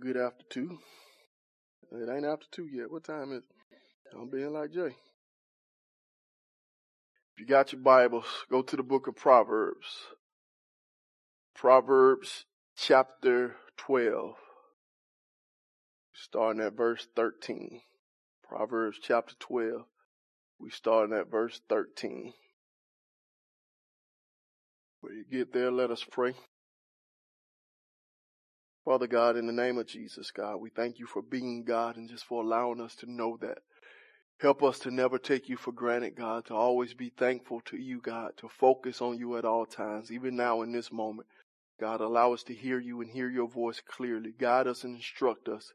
Good after two. It ain't after two yet. What time is it? I'm being like Jay. If you got your Bibles, go to the book of Proverbs. Proverbs chapter 12. Starting at verse 13. Proverbs chapter 12. We starting at verse 13. When you get there, let us pray. Father God, in the name of Jesus, God, we thank you for being God and just for allowing us to know that. Help us to never take you for granted, God, to always be thankful to you, God, to focus on you at all times, even now in this moment. God, allow us to hear you and hear your voice clearly. Guide us and instruct us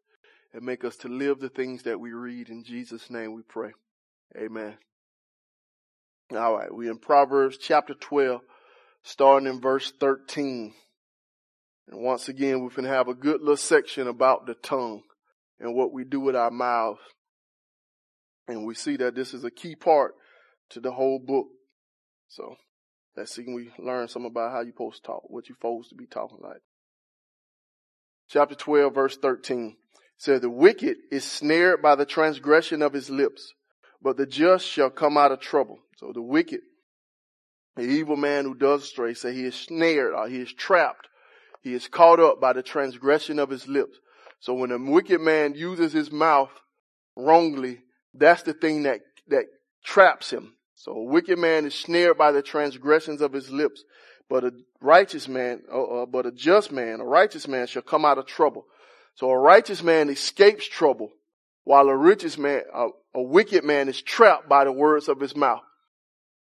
and make us to live the things that we read. In Jesus' name we pray. Amen. All right, we in Proverbs chapter 12, starting in verse 13. And once again, we can have a good little section about the tongue and what we do with our mouths. And we see that this is a key part to the whole book. So let's see, we learn some about how you're supposed to talk, what you're supposed to be talking like. Chapter 12, verse 13 says, The wicked is snared by the transgression of his lips, but the just shall come out of trouble. So the wicked, the evil man who does stray, say he is snared or he is trapped he is caught up by the transgression of his lips. So when a wicked man uses his mouth wrongly, that's the thing that, that traps him. So a wicked man is snared by the transgressions of his lips, but a righteous man, uh, uh, but a just man, a righteous man shall come out of trouble. So a righteous man escapes trouble, while a righteous man, a, a wicked man is trapped by the words of his mouth.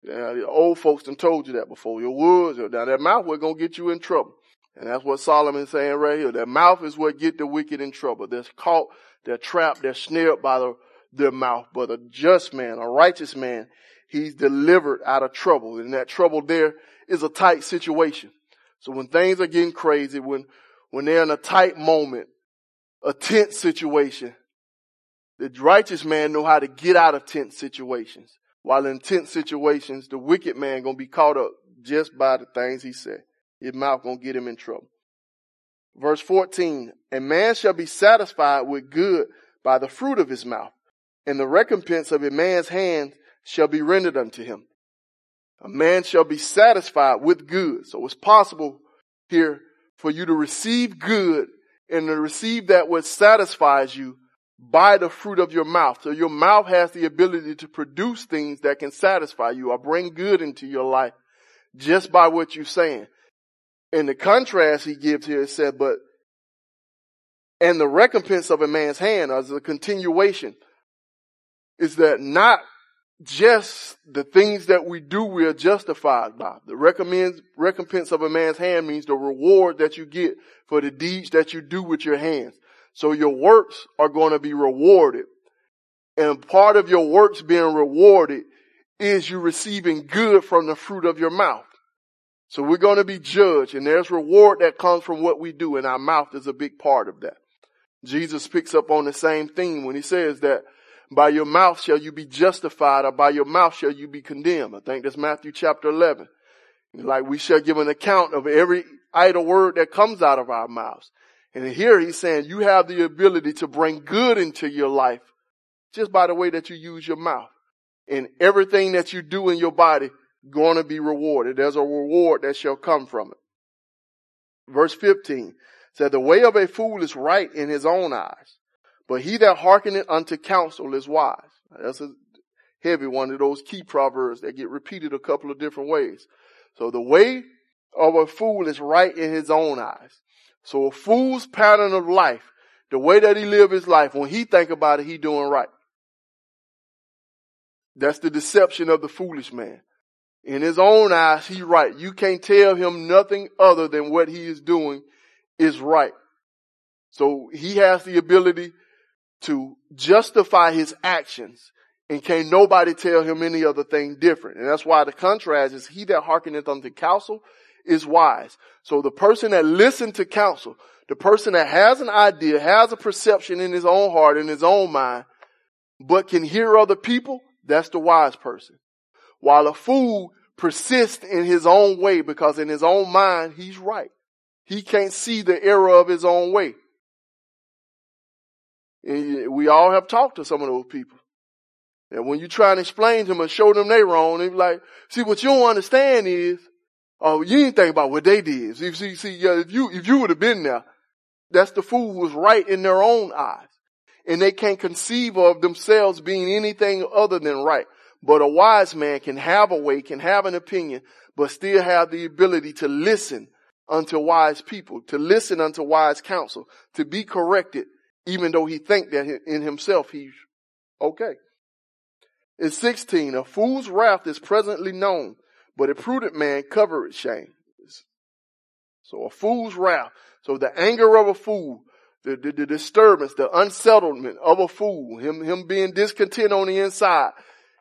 Yeah, the old folks done told you that before. Your words, now that mouth, we're gonna get you in trouble. And that's what Solomon's saying right here. Their mouth is what get the wicked in trouble. They're caught, they're trapped, they're snared by the, their mouth. But a just man, a righteous man, he's delivered out of trouble. And that trouble there is a tight situation. So when things are getting crazy, when, when they're in a tight moment, a tense situation, the righteous man know how to get out of tense situations. While in tense situations, the wicked man gonna be caught up just by the things he said. His mouth gonna get him in trouble. Verse 14, a man shall be satisfied with good by the fruit of his mouth, and the recompense of a man's hand shall be rendered unto him. A man shall be satisfied with good. So it's possible here for you to receive good and to receive that which satisfies you by the fruit of your mouth. So your mouth has the ability to produce things that can satisfy you or bring good into your life just by what you're saying. In the contrast he gives here, it said, but, and the recompense of a man's hand as a continuation is that not just the things that we do we are justified by. The recompense of a man's hand means the reward that you get for the deeds that you do with your hands. So your works are going to be rewarded. And part of your works being rewarded is you receiving good from the fruit of your mouth. So we're going to be judged and there's reward that comes from what we do and our mouth is a big part of that. Jesus picks up on the same theme when he says that by your mouth shall you be justified or by your mouth shall you be condemned. I think that's Matthew chapter 11. Like we shall give an account of every idle word that comes out of our mouths. And here he's saying you have the ability to bring good into your life just by the way that you use your mouth. And everything that you do in your body going to be rewarded. There's a reward that shall come from it. Verse 15 said, the way of a fool is right in his own eyes, but he that hearkeneth unto counsel is wise. That's a heavy one of those key proverbs that get repeated a couple of different ways. So the way of a fool is right in his own eyes. So a fool's pattern of life, the way that he live his life, when he think about it, he doing right. That's the deception of the foolish man. In his own eyes, he's right. You can't tell him nothing other than what he is doing is right. So he has the ability to justify his actions and can't nobody tell him any other thing different. And that's why the contrast is he that hearkeneth unto counsel is wise. So the person that listens to counsel, the person that has an idea, has a perception in his own heart, in his own mind, but can hear other people, that's the wise person. While a fool persists in his own way because in his own mind, he's right. He can't see the error of his own way. And we all have talked to some of those people. And when you try and explain to them and show them they're wrong, they be like, see, what you don't understand is, oh, you didn't think about what they did. See, see, see, yeah, if you, if you would have been there, that's the fool who was right in their own eyes. And they can't conceive of themselves being anything other than right. But a wise man can have a way, can have an opinion, but still have the ability to listen unto wise people, to listen unto wise counsel, to be corrected, even though he think that in himself he's okay. In 16, a fool's wrath is presently known, but a prudent man covereth shame. So a fool's wrath. So the anger of a fool, the, the, the disturbance, the unsettlement of a fool, him, him being discontent on the inside,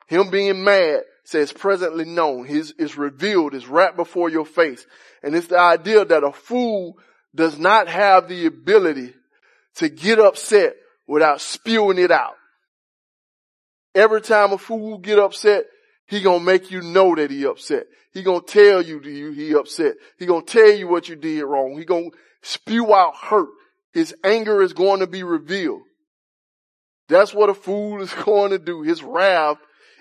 him being mad, says presently known. His is revealed, is right before your face. And it's the idea that a fool does not have the ability to get upset without spewing it out. Every time a fool get upset, he gonna make you know that he upset. He gonna tell you he upset. He gonna tell you what you did wrong. He gonna spew out hurt. His anger is going to be revealed. That's what a fool is going to do. His wrath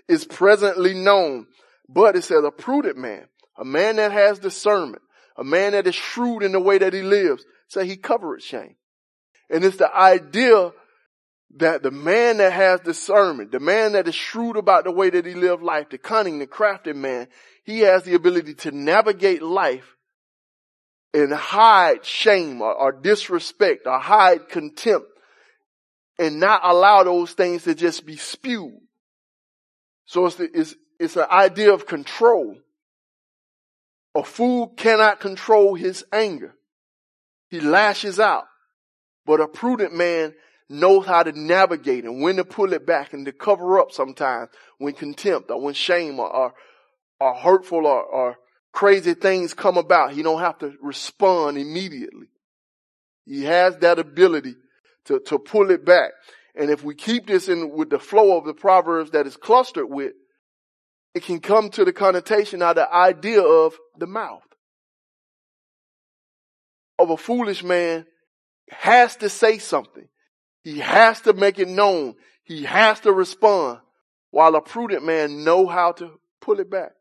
is presently known. But it says a prudent man, a man that has discernment, a man that is shrewd in the way that he lives, say he covereth shame. And it's the idea that the man that has discernment, the man that is shrewd about the way that he lives life, the cunning, the crafty man, he has the ability to navigate life and hide shame or, or disrespect or hide contempt and not allow those things to just be spewed. So it's, the, it's, it's an idea of control. A fool cannot control his anger. He lashes out. But a prudent man knows how to navigate and when to pull it back and to cover up sometimes when contempt or when shame or, or, or hurtful or, or crazy things come about. He don't have to respond immediately. He has that ability to, to pull it back. And if we keep this in with the flow of the Proverbs that is clustered with, it can come to the connotation of the idea of the mouth. Of a foolish man has to say something. He has to make it known. He has to respond. While a prudent man know how to pull it back,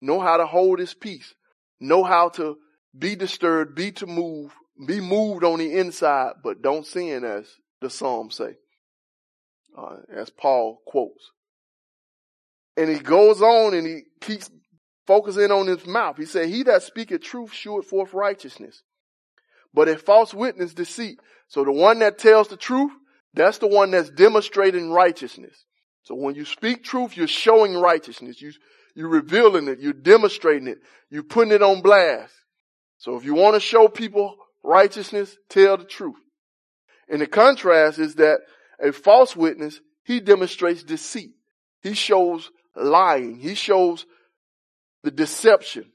know how to hold his peace, know how to be disturbed, be to move, be moved on the inside, but don't sin as the Psalms say uh, as Paul quotes. And he goes on and he keeps focusing on his mouth. He said, he that speaketh truth sheweth forth righteousness. But a false witness deceit. So the one that tells the truth, that's the one that's demonstrating righteousness. So when you speak truth, you're showing righteousness. You, you're revealing it. You're demonstrating it. You're putting it on blast. So if you want to show people righteousness, tell the truth. And the contrast is that a false witness, he demonstrates deceit. He shows lying. He shows the deception.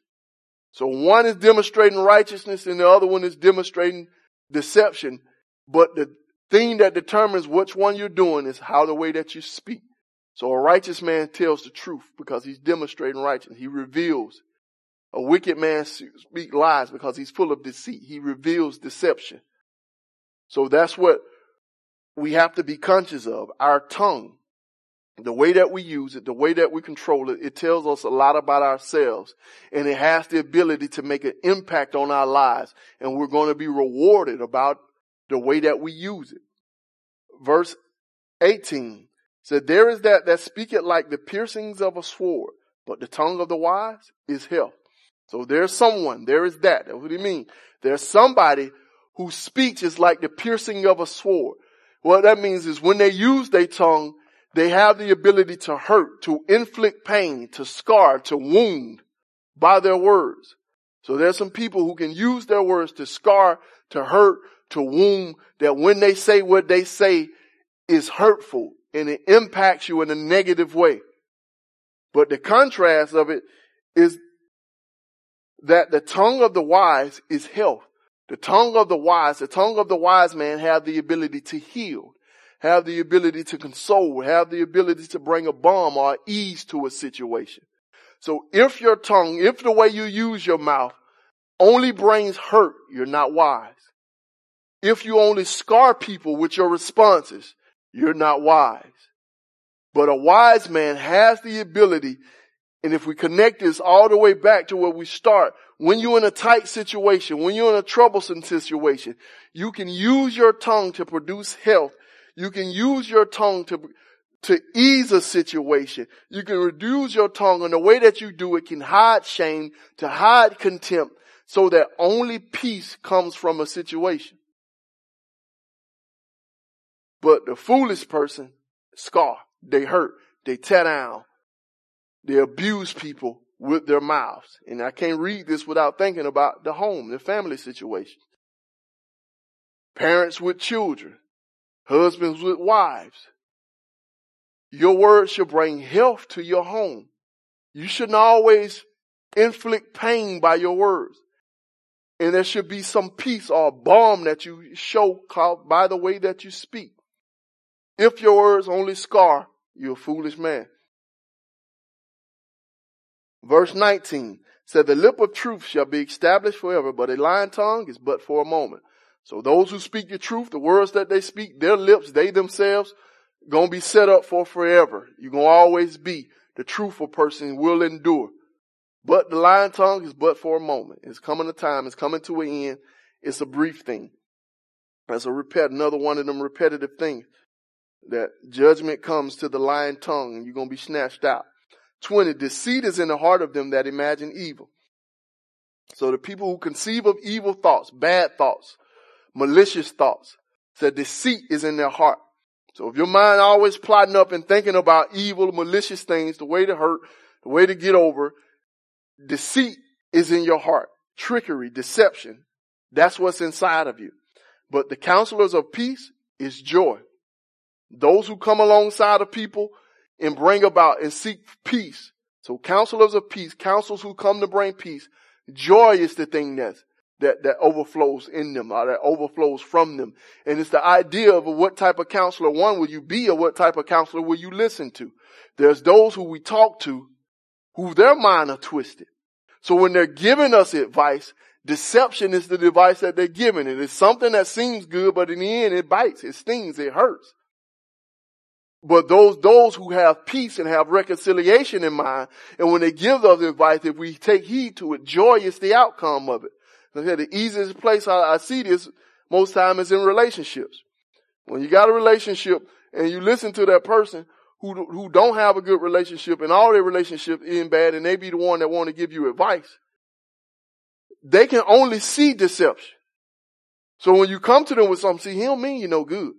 So one is demonstrating righteousness and the other one is demonstrating deception. But the thing that determines which one you're doing is how the way that you speak. So a righteous man tells the truth because he's demonstrating righteousness. He reveals. A wicked man speaks lies because he's full of deceit. He reveals deception. So that's what we have to be conscious of our tongue. The way that we use it, the way that we control it, it tells us a lot about ourselves and it has the ability to make an impact on our lives and we're going to be rewarded about the way that we use it. Verse 18 said, there is that that speaketh like the piercings of a sword, but the tongue of the wise is health. So there's someone, there is that. What he means. There's somebody whose speech is like the piercing of a sword. What that means is when they use their tongue, they have the ability to hurt, to inflict pain, to scar, to wound by their words. So there's some people who can use their words to scar, to hurt, to wound, that when they say what they say is hurtful and it impacts you in a negative way. But the contrast of it is that the tongue of the wise is health. The tongue of the wise, the tongue of the wise man have the ability to heal, have the ability to console, have the ability to bring a balm or ease to a situation. So if your tongue, if the way you use your mouth only brings hurt, you're not wise. If you only scar people with your responses, you're not wise. But a wise man has the ability, and if we connect this all the way back to where we start, when you're in a tight situation, when you're in a troublesome situation, you can use your tongue to produce health. You can use your tongue to, to ease a situation. You can reduce your tongue and the way that you do it can hide shame, to hide contempt, so that only peace comes from a situation. But the foolish person, scar, they hurt, they tear down, they abuse people with their mouths. And I can't read this without thinking about the home, the family situation. Parents with children, husbands with wives. Your words should bring health to your home. You shouldn't always inflict pain by your words. And there should be some peace or balm that you show by the way that you speak. If your words only scar, you're a foolish man. Verse 19 said, the lip of truth shall be established forever, but a lying tongue is but for a moment. So those who speak the truth, the words that they speak, their lips, they themselves, gonna be set up for forever. You're gonna always be the truthful person will endure. But the lying tongue is but for a moment. It's coming a time. It's coming to an end. It's a brief thing. That's a repet, another one of them repetitive things that judgment comes to the lying tongue and you're going to be snatched out. 20, deceit is in the heart of them that imagine evil. So the people who conceive of evil thoughts, bad thoughts, malicious thoughts, said deceit is in their heart. So if your mind always plotting up and thinking about evil, malicious things, the way to hurt, the way to get over, deceit is in your heart. Trickery, deception, that's what's inside of you. But the counselors of peace is joy. Those who come alongside of people and bring about and seek peace. So counselors of peace, counselors who come to bring peace. Joy is the thing that's, that, that overflows in them or that overflows from them. And it's the idea of what type of counselor one will you be or what type of counselor will you listen to. There's those who we talk to who their mind are twisted. So when they're giving us advice, deception is the advice that they're giving. And it's something that seems good, but in the end it bites, it stings, it hurts. But those, those who have peace and have reconciliation in mind, and when they give us advice, if we take heed to it, joy is the outcome of it. The easiest place I, I see this most time is in relationships. When you got a relationship and you listen to that person who, who don't have a good relationship and all their relationships end bad and they be the one that want to give you advice, they can only see deception. So when you come to them with something, see, he don't mean you no good.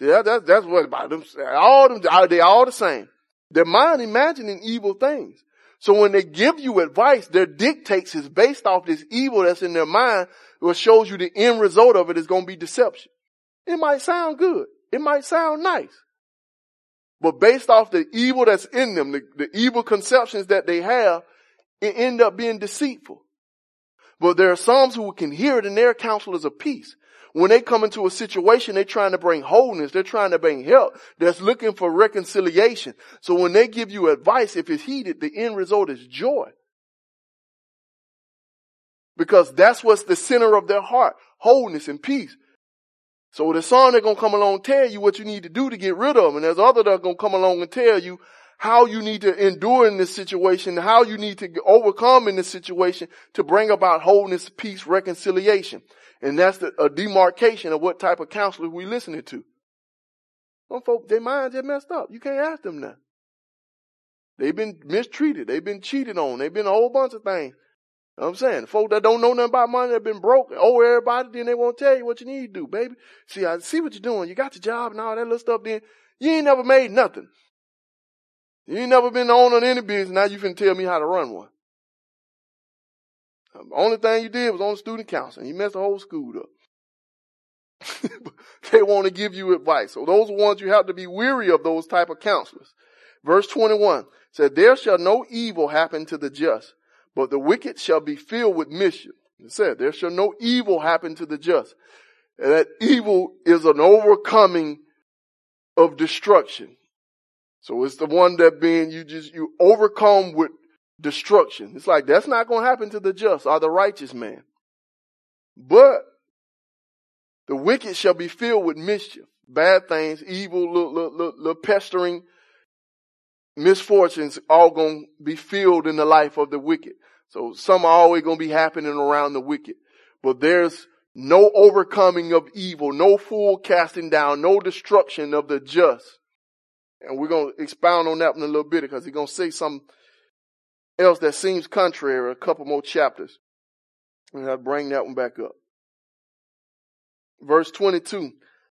Yeah, that, that's what about them. All them, they all the same. Their mind imagining evil things. So when they give you advice, their dictates is based off this evil that's in their mind, which shows you the end result of it is going to be deception. It might sound good. It might sound nice. But based off the evil that's in them, the, the evil conceptions that they have, it end up being deceitful. But there are some who can hear it and their counselors of peace. When they come into a situation, they're trying to bring wholeness. They're trying to bring help. They're looking for reconciliation. So when they give you advice, if it's heeded, the end result is joy. Because that's what's the center of their heart. Wholeness and peace. So the son they're going to come along and tell you what you need to do to get rid of them. And there's other that are going to come along and tell you how you need to endure in this situation, how you need to overcome in this situation to bring about wholeness, peace, reconciliation. And that's the, a demarcation of what type of counselor we listening to. Some folks, their minds are messed up. You can't ask them that. They've been mistreated. They've been cheated on. They've been a whole bunch of things. You know I'm saying, folks that don't know nothing about money, they've been broke, owe everybody, then they won't tell you what you need to do, baby. See, I see what you're doing. You got your job and all that little stuff. Then you ain't never made nothing. You ain't never been the owner of any business. Now you can tell me how to run one. The only thing you did was on student council. You messed the whole school up. they want to give you advice. So those ones you have to be weary of those type of counselors. Verse 21 said, there shall no evil happen to the just, but the wicked shall be filled with mischief. It said, there shall no evil happen to the just. And that evil is an overcoming of destruction. So it's the one that being you just, you overcome with destruction. It's like that's not going to happen to the just or the righteous man. But The wicked shall be filled with mischief, bad things, evil, little, little, little, pestering misfortunes all going to be filled in the life of the wicked. So some are always going to be happening around the wicked. But there's no overcoming of evil, no full casting down, no destruction of the just. And we're going to expound on that in a little bit because he's going to say something else that seems contrary, a couple more chapters. And I'll bring that one back up. Verse 22.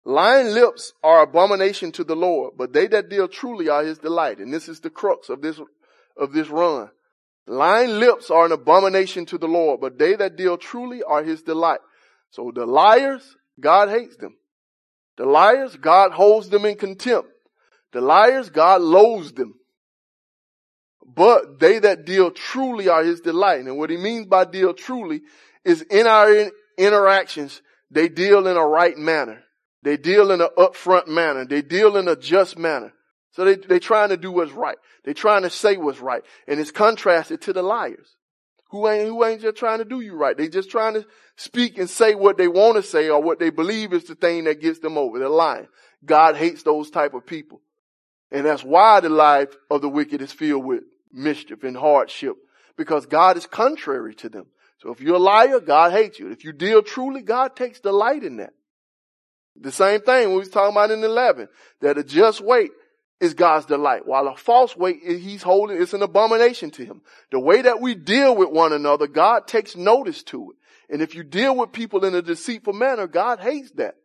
Lying lips are abomination to the Lord, but they that deal truly are his delight. And this is the crux of this, of this run. Lying lips are an abomination to the Lord, but they that deal truly are his delight. So the liars, God hates them. The liars, God holds them in contempt. The liars, God loathes them. But they that deal truly are his delight. And what he means by deal truly is in our interactions, they deal in a right manner. They deal in an upfront manner. They deal in a just manner. So they, they're trying to do what's right. They're trying to say what's right. And it's contrasted to the liars who ain't, who ain't just trying to do you right. They just trying to speak and say what they want to say or what they believe is the thing that gets them over. They're lying. God hates those type of people. And that's why the life of the wicked is filled with mischief and hardship because God is contrary to them. So if you're a liar, God hates you. If you deal truly, God takes delight in that. The same thing we was talking about in 11, that a just weight is God's delight, while a false weight he's holding is an abomination to him. The way that we deal with one another, God takes notice to it. And if you deal with people in a deceitful manner, God hates that.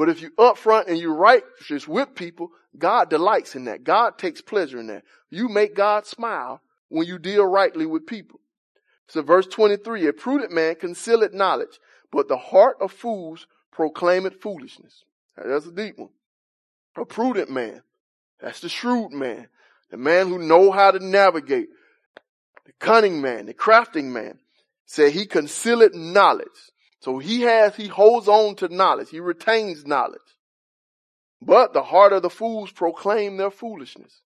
But if you upfront and you righteous with people, God delights in that. God takes pleasure in that. You make God smile when you deal rightly with people. So verse 23, a prudent man concealeth knowledge, but the heart of fools proclaimeth foolishness. That's a deep one. A prudent man. That's the shrewd man. The man who know how to navigate. The cunning man, the crafting man. Said he concealeth knowledge. So he has, he holds on to knowledge. He retains knowledge. But the heart of the fools proclaim their foolishness.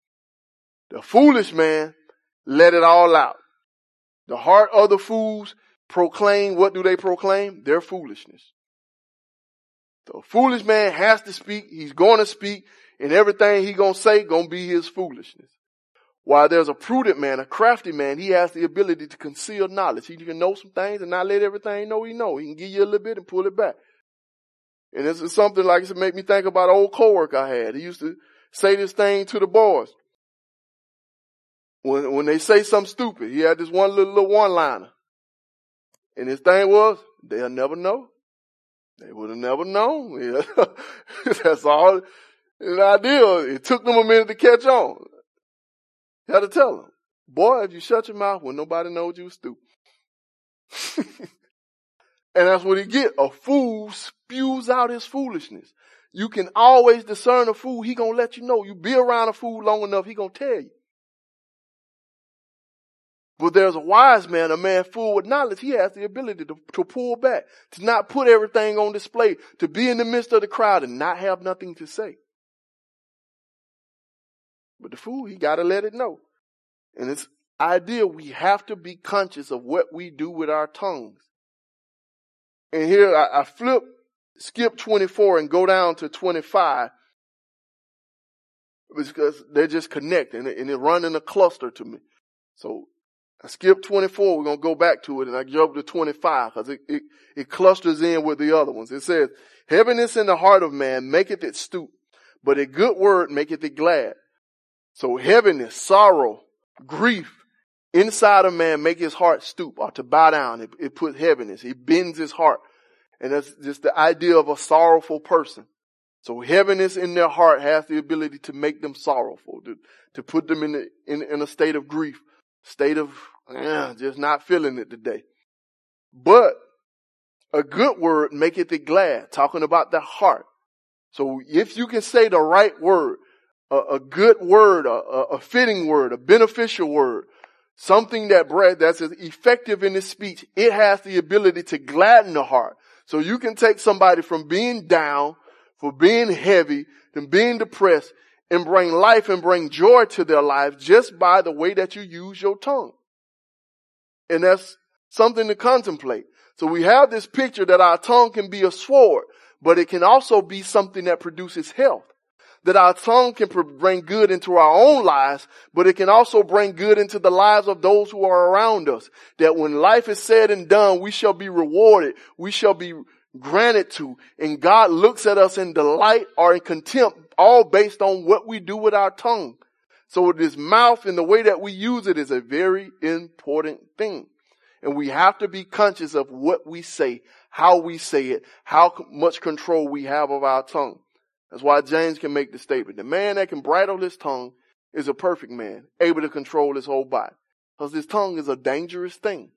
The foolish man let it all out. The heart of the fools proclaim, what do they proclaim? Their foolishness. The foolish man has to speak. He's going to speak and everything he gonna say gonna be his foolishness. While there's a prudent man, a crafty man, he has the ability to conceal knowledge. He can know some things and not let everything know he know. He can give you a little bit and pull it back. And this is something like it make me think about an old coworker I had. He used to say this thing to the boys. When, when they say something stupid, he had this one little, little one liner. And his thing was, they'll never know. They would have never known. That's all. And idea, it took them a minute to catch on. You had to tell them, boy, if you shut your mouth when nobody knows you stupid. and that's what he get. A fool spews out his foolishness. You can always discern a fool. He gonna let you know. You be around a fool long enough, he gonna tell you. But there's a wise man, a man full with knowledge. He has the ability to, to pull back, to not put everything on display, to be in the midst of the crowd and not have nothing to say. But the fool, he gotta let it know. And it's idea we have to be conscious of what we do with our tongues. And here I, I flip, skip 24 and go down to 25 because they're just connected and they run in a cluster to me. So I skip 24. We're going to go back to it and I jump to 25 because it, it, it clusters in with the other ones. It says, heaviness in the heart of man maketh it stoop, but a good word maketh it glad. So heaviness, sorrow, grief inside a man make his heart stoop or to bow down. It, it puts heaviness. It bends his heart. And that's just the idea of a sorrowful person. So heaviness in their heart has the ability to make them sorrowful, to, to put them in, the, in, in a state of grief, state of eh, just not feeling it today. But a good word maketh it glad, talking about the heart. So if you can say the right word, a, a good word, a, a, fitting word, a beneficial word, something that that's effective in the speech, it has the ability to gladden the heart. So you can take somebody from being down, for being heavy, from being depressed, and bring life and bring joy to their life just by the way that you use your tongue. And that's something to contemplate. So we have this picture that our tongue can be a sword, but it can also be something that produces health. That our tongue can bring good into our own lives, but it can also bring good into the lives of those who are around us. That when life is said and done, we shall be rewarded. We shall be granted to. And God looks at us in delight or in contempt, all based on what we do with our tongue. So this mouth and the way that we use it is a very important thing. And we have to be conscious of what we say, how we say it, how much control we have of our tongue. That's why James can make the statement. The man that can bridle his tongue is a perfect man, able to control his whole body. Because his tongue is a dangerous thing.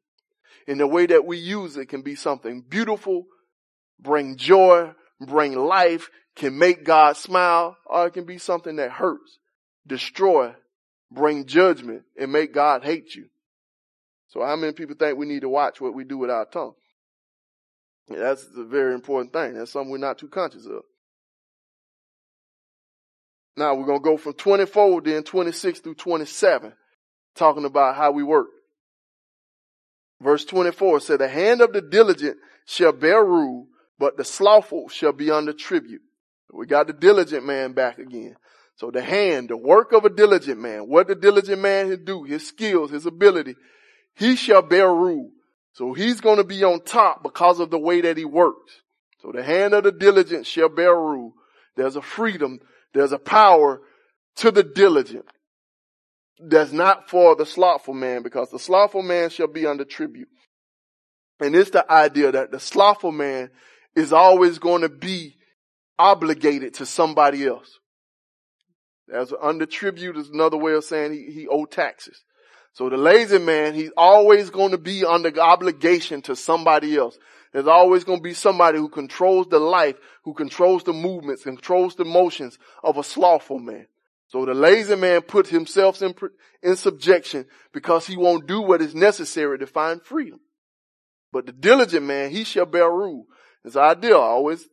And the way that we use it can be something beautiful, bring joy, bring life, can make God smile, or it can be something that hurts, destroy, bring judgment, and make God hate you. So how many people think we need to watch what we do with our tongue? Yeah, that's a very important thing. That's something we're not too conscious of. Now we're going to go from 24 then 26 through 27, talking about how we work. Verse 24 said, the hand of the diligent shall bear rule, but the slothful shall be under tribute. We got the diligent man back again. So the hand, the work of a diligent man, what the diligent man can do, his skills, his ability, he shall bear rule. So he's going to be on top because of the way that he works. So the hand of the diligent shall bear rule. There's a freedom. There's a power to the diligent. That's not for the slothful man because the slothful man shall be under tribute. And it's the idea that the slothful man is always going to be obligated to somebody else. As under tribute is another way of saying he, he owed taxes. So the lazy man, he's always going to be under obligation to somebody else. There's always going to be somebody who controls the life, who controls the movements, controls the motions of a slothful man. So the lazy man puts himself in, in subjection because he won't do what is necessary to find freedom. But the diligent man, he shall bear rule. It's ideal. Always,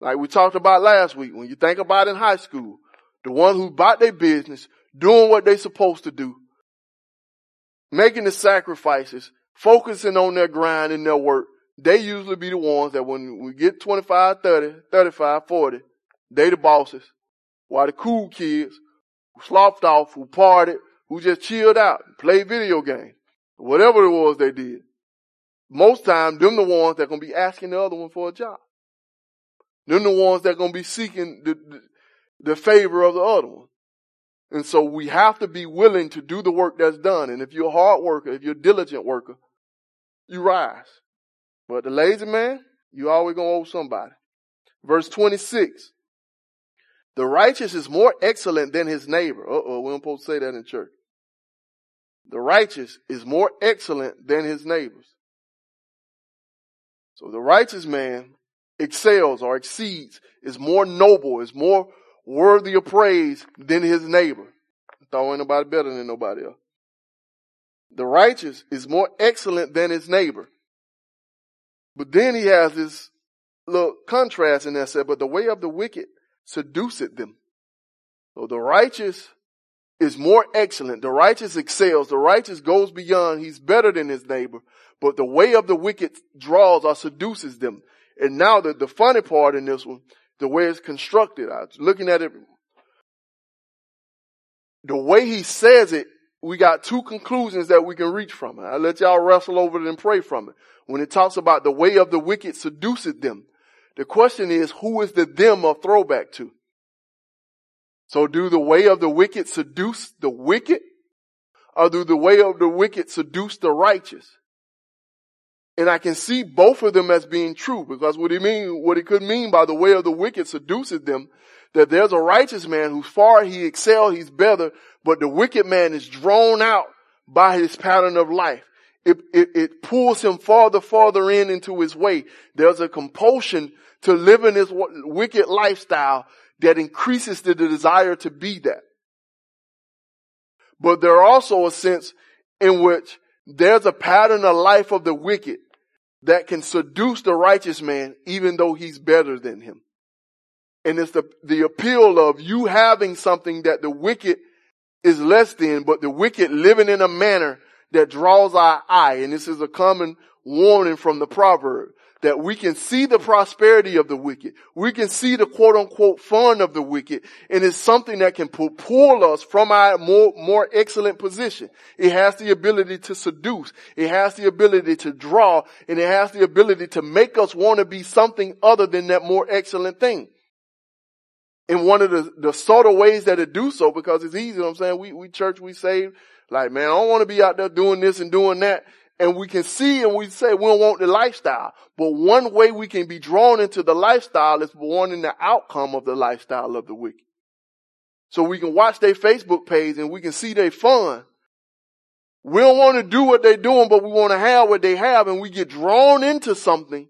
like we talked about last week, when you think about in high school, the one who bought their business, doing what they're supposed to do, making the sacrifices, focusing on their grind and their work, they usually be the ones that when we get 25, 30, 35, 40, they the bosses. While the cool kids who slopped off, who partied, who just chilled out, played video games, whatever it was they did. Most time, them the ones that gonna be asking the other one for a job. Them the ones that gonna be seeking the, the, the favor of the other one. And so we have to be willing to do the work that's done. And if you're a hard worker, if you're a diligent worker, you rise. But the lazy man, you always gonna owe somebody. Verse 26. The righteous is more excellent than his neighbor. Uh oh, we don't supposed to say that in church. The righteous is more excellent than his neighbors. So the righteous man excels or exceeds, is more noble, is more worthy of praise than his neighbor. Thought ain't nobody better than nobody else. The righteous is more excellent than his neighbor. But then he has this little contrast in that said, but the way of the wicked seduceth them. So the righteous is more excellent. The righteous excels. The righteous goes beyond. He's better than his neighbor. But the way of the wicked draws or seduces them. And now the, the funny part in this one, the way it's constructed, I was looking at it, the way he says it, we got two conclusions that we can reach from it. I let y'all wrestle over it and pray from it. When it talks about the way of the wicked seduces them, the question is, who is the them a throwback to? So do the way of the wicked seduce the wicked? Or do the way of the wicked seduce the righteous? And I can see both of them as being true because what he mean, what he could mean by the way of the wicked seduces them, that there's a righteous man who's far he excel, he's better, but the wicked man is drawn out by his pattern of life. It, it, it pulls him farther, farther in into his way. There's a compulsion to live in this wicked lifestyle that increases the desire to be that. But there are also a sense in which there's a pattern of life of the wicked that can seduce the righteous man even though he's better than him. And it's the, the appeal of you having something that the wicked is less than, but the wicked living in a manner that draws our eye. And this is a common warning from the proverb that we can see the prosperity of the wicked. We can see the quote unquote fun of the wicked and it's something that can pull us from our more, more excellent position. It has the ability to seduce. It has the ability to draw and it has the ability to make us want to be something other than that more excellent thing. And one of the, the sort of ways that it do so, because it's easy, you know what I'm saying? We, we church, we save, like, man, I don't want to be out there doing this and doing that and we can see and we say we don't want the lifestyle. But one way we can be drawn into the lifestyle is wanting the outcome of the lifestyle of the wicked. So we can watch their Facebook page and we can see their fun. We don't want to do what they're doing, but we want to have what they have and we get drawn into something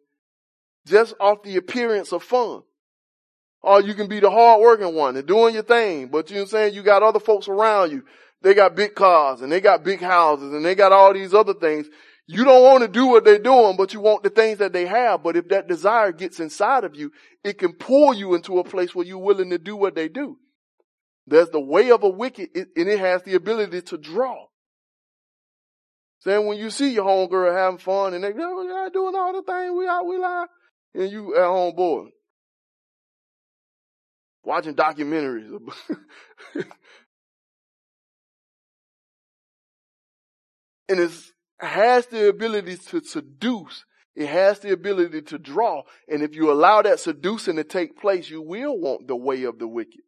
just off the appearance of fun. Or you can be the hard working one and doing your thing, but you know what I'm saying? You got other folks around you they got big cars and they got big houses and they got all these other things. You don't want to do what they're doing, but you want the things that they have. But if that desire gets inside of you, it can pull you into a place where you're willing to do what they do. There's the way of a wicked and it has the ability to draw. Saying when you see your homegirl having fun and they go, yeah, doing all the things we out, we lie. And you uh, at home bored. Watching documentaries. and it has the ability to seduce. It has the ability to draw. And if you allow that seducing to take place, you will want the way of the wicked.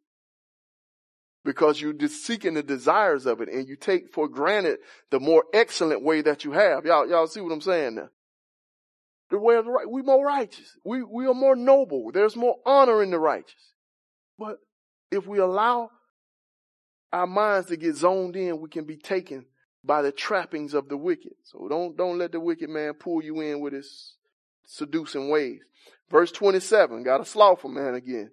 Because you're seeking the desires of it and you take for granted the more excellent way that you have. Y'all, y'all see what I'm saying now? The way of the right, we more righteous. We, we are more noble. There's more honor in the righteous. But if we allow our minds to get zoned in, we can be taken by the trappings of the wicked. So don't, don't let the wicked man pull you in with his seducing ways. Verse 27, got a slothful man again.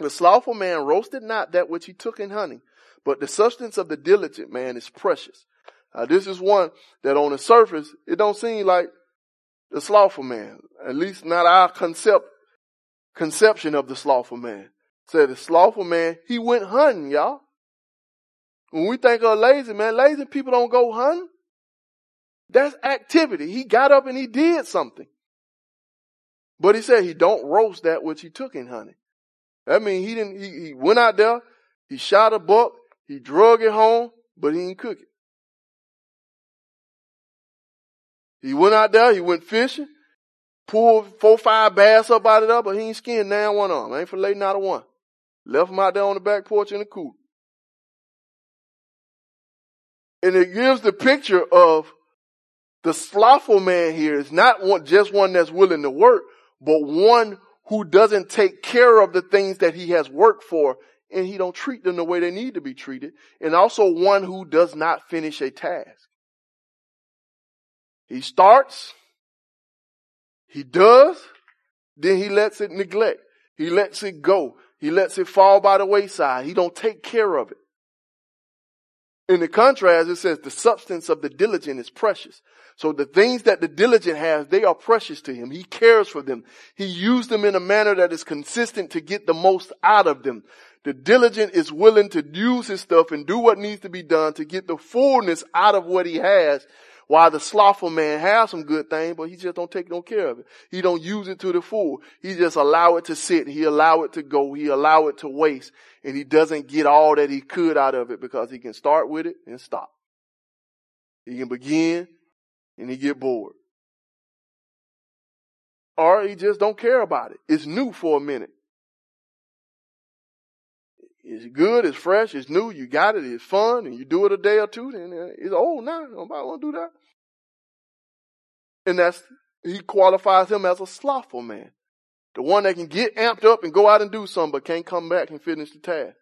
The slothful man roasted not that which he took in honey, but the substance of the diligent man is precious. Now, this is one that on the surface, it don't seem like the slothful man, at least not our concept, conception of the slothful man. Said the slothful man, he went hunting, y'all. When we think of lazy, man, lazy people don't go hunting. That's activity. He got up and he did something. But he said he don't roast that which he took in honey. That means he didn't, he, he went out there, he shot a buck, he drug it home, but he didn't cook it. He went out there, he went fishing, pulled four, five bass up out of there, but he ain't skinned down one of them. Ain't filleting out of one. Left him out there on the back porch in the cool. And it gives the picture of the slothful man here is not one, just one that's willing to work, but one who doesn't take care of the things that he has worked for and he don't treat them the way they need to be treated. And also one who does not finish a task. He starts, he does, then he lets it neglect. He lets it go. He lets it fall by the wayside. He don't take care of it. In the contrast, it says the substance of the diligent is precious. So the things that the diligent has, they are precious to him. He cares for them. He used them in a manner that is consistent to get the most out of them. The diligent is willing to use his stuff and do what needs to be done to get the fullness out of what he has while the slothful man has some good things, but he just don't take no care of it. He don't use it to the full. He just allow it to sit. He allow it to go. He allow it to waste. And he doesn't get all that he could out of it because he can start with it and stop. He can begin and he get bored. Or he just don't care about it. It's new for a minute. It's good, it's fresh, it's new, you got it, it's fun, and you do it a day or two, then uh, it's old now. Nobody want to do that. And that's, he qualifies him as a slothful man. The one that can get amped up and go out and do something, but can't come back and finish the task.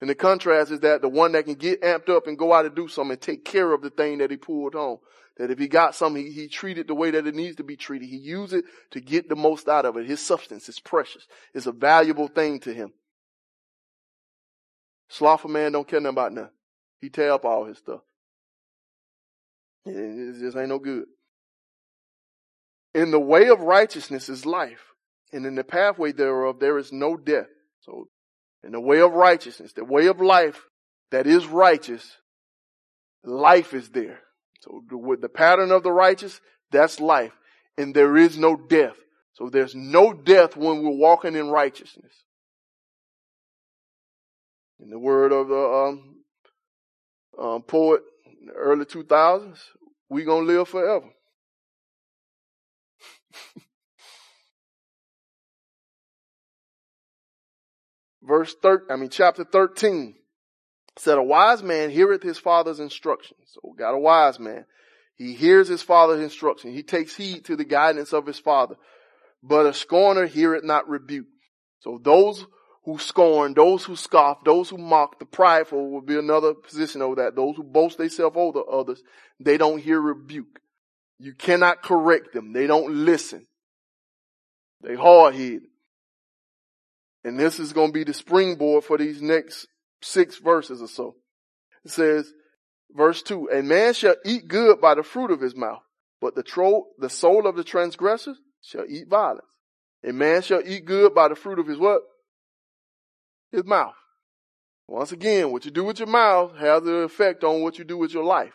And the contrast is that the one that can get amped up and go out and do something and take care of the thing that he pulled home. That if he got something, he, he treated the way that it needs to be treated. He used it to get the most out of it. His substance is precious. It's a valuable thing to him. Slothful man don't care nothing about nothing. He tear up all his stuff. It just ain't no good. In the way of righteousness is life, and in the pathway thereof there is no death. So, in the way of righteousness, the way of life that is righteous, life is there. So, with the pattern of the righteous, That's life. And there is no death. So there's no death when we're walking in righteousness. In the word of the um, um, poet in the early 2000s, we gonna live forever. Verse 13, I mean chapter 13 said a wise man heareth his father's instructions. So we got a wise man. He hears his father's instruction. He takes heed to the guidance of his father. But a scorner heareth not rebuke. So those who scorn, those who scoff, those who mock, the prideful will be another position over that. Those who boast themselves over others, they don't hear rebuke. You cannot correct them. They don't listen. They hard headed. And this is going to be the springboard for these next six verses or so. It says, verse two, a man shall eat good by the fruit of his mouth, but the tro- the soul of the transgressor shall eat violence. A man shall eat good by the fruit of his what? His mouth. Once again, what you do with your mouth has an effect on what you do with your life.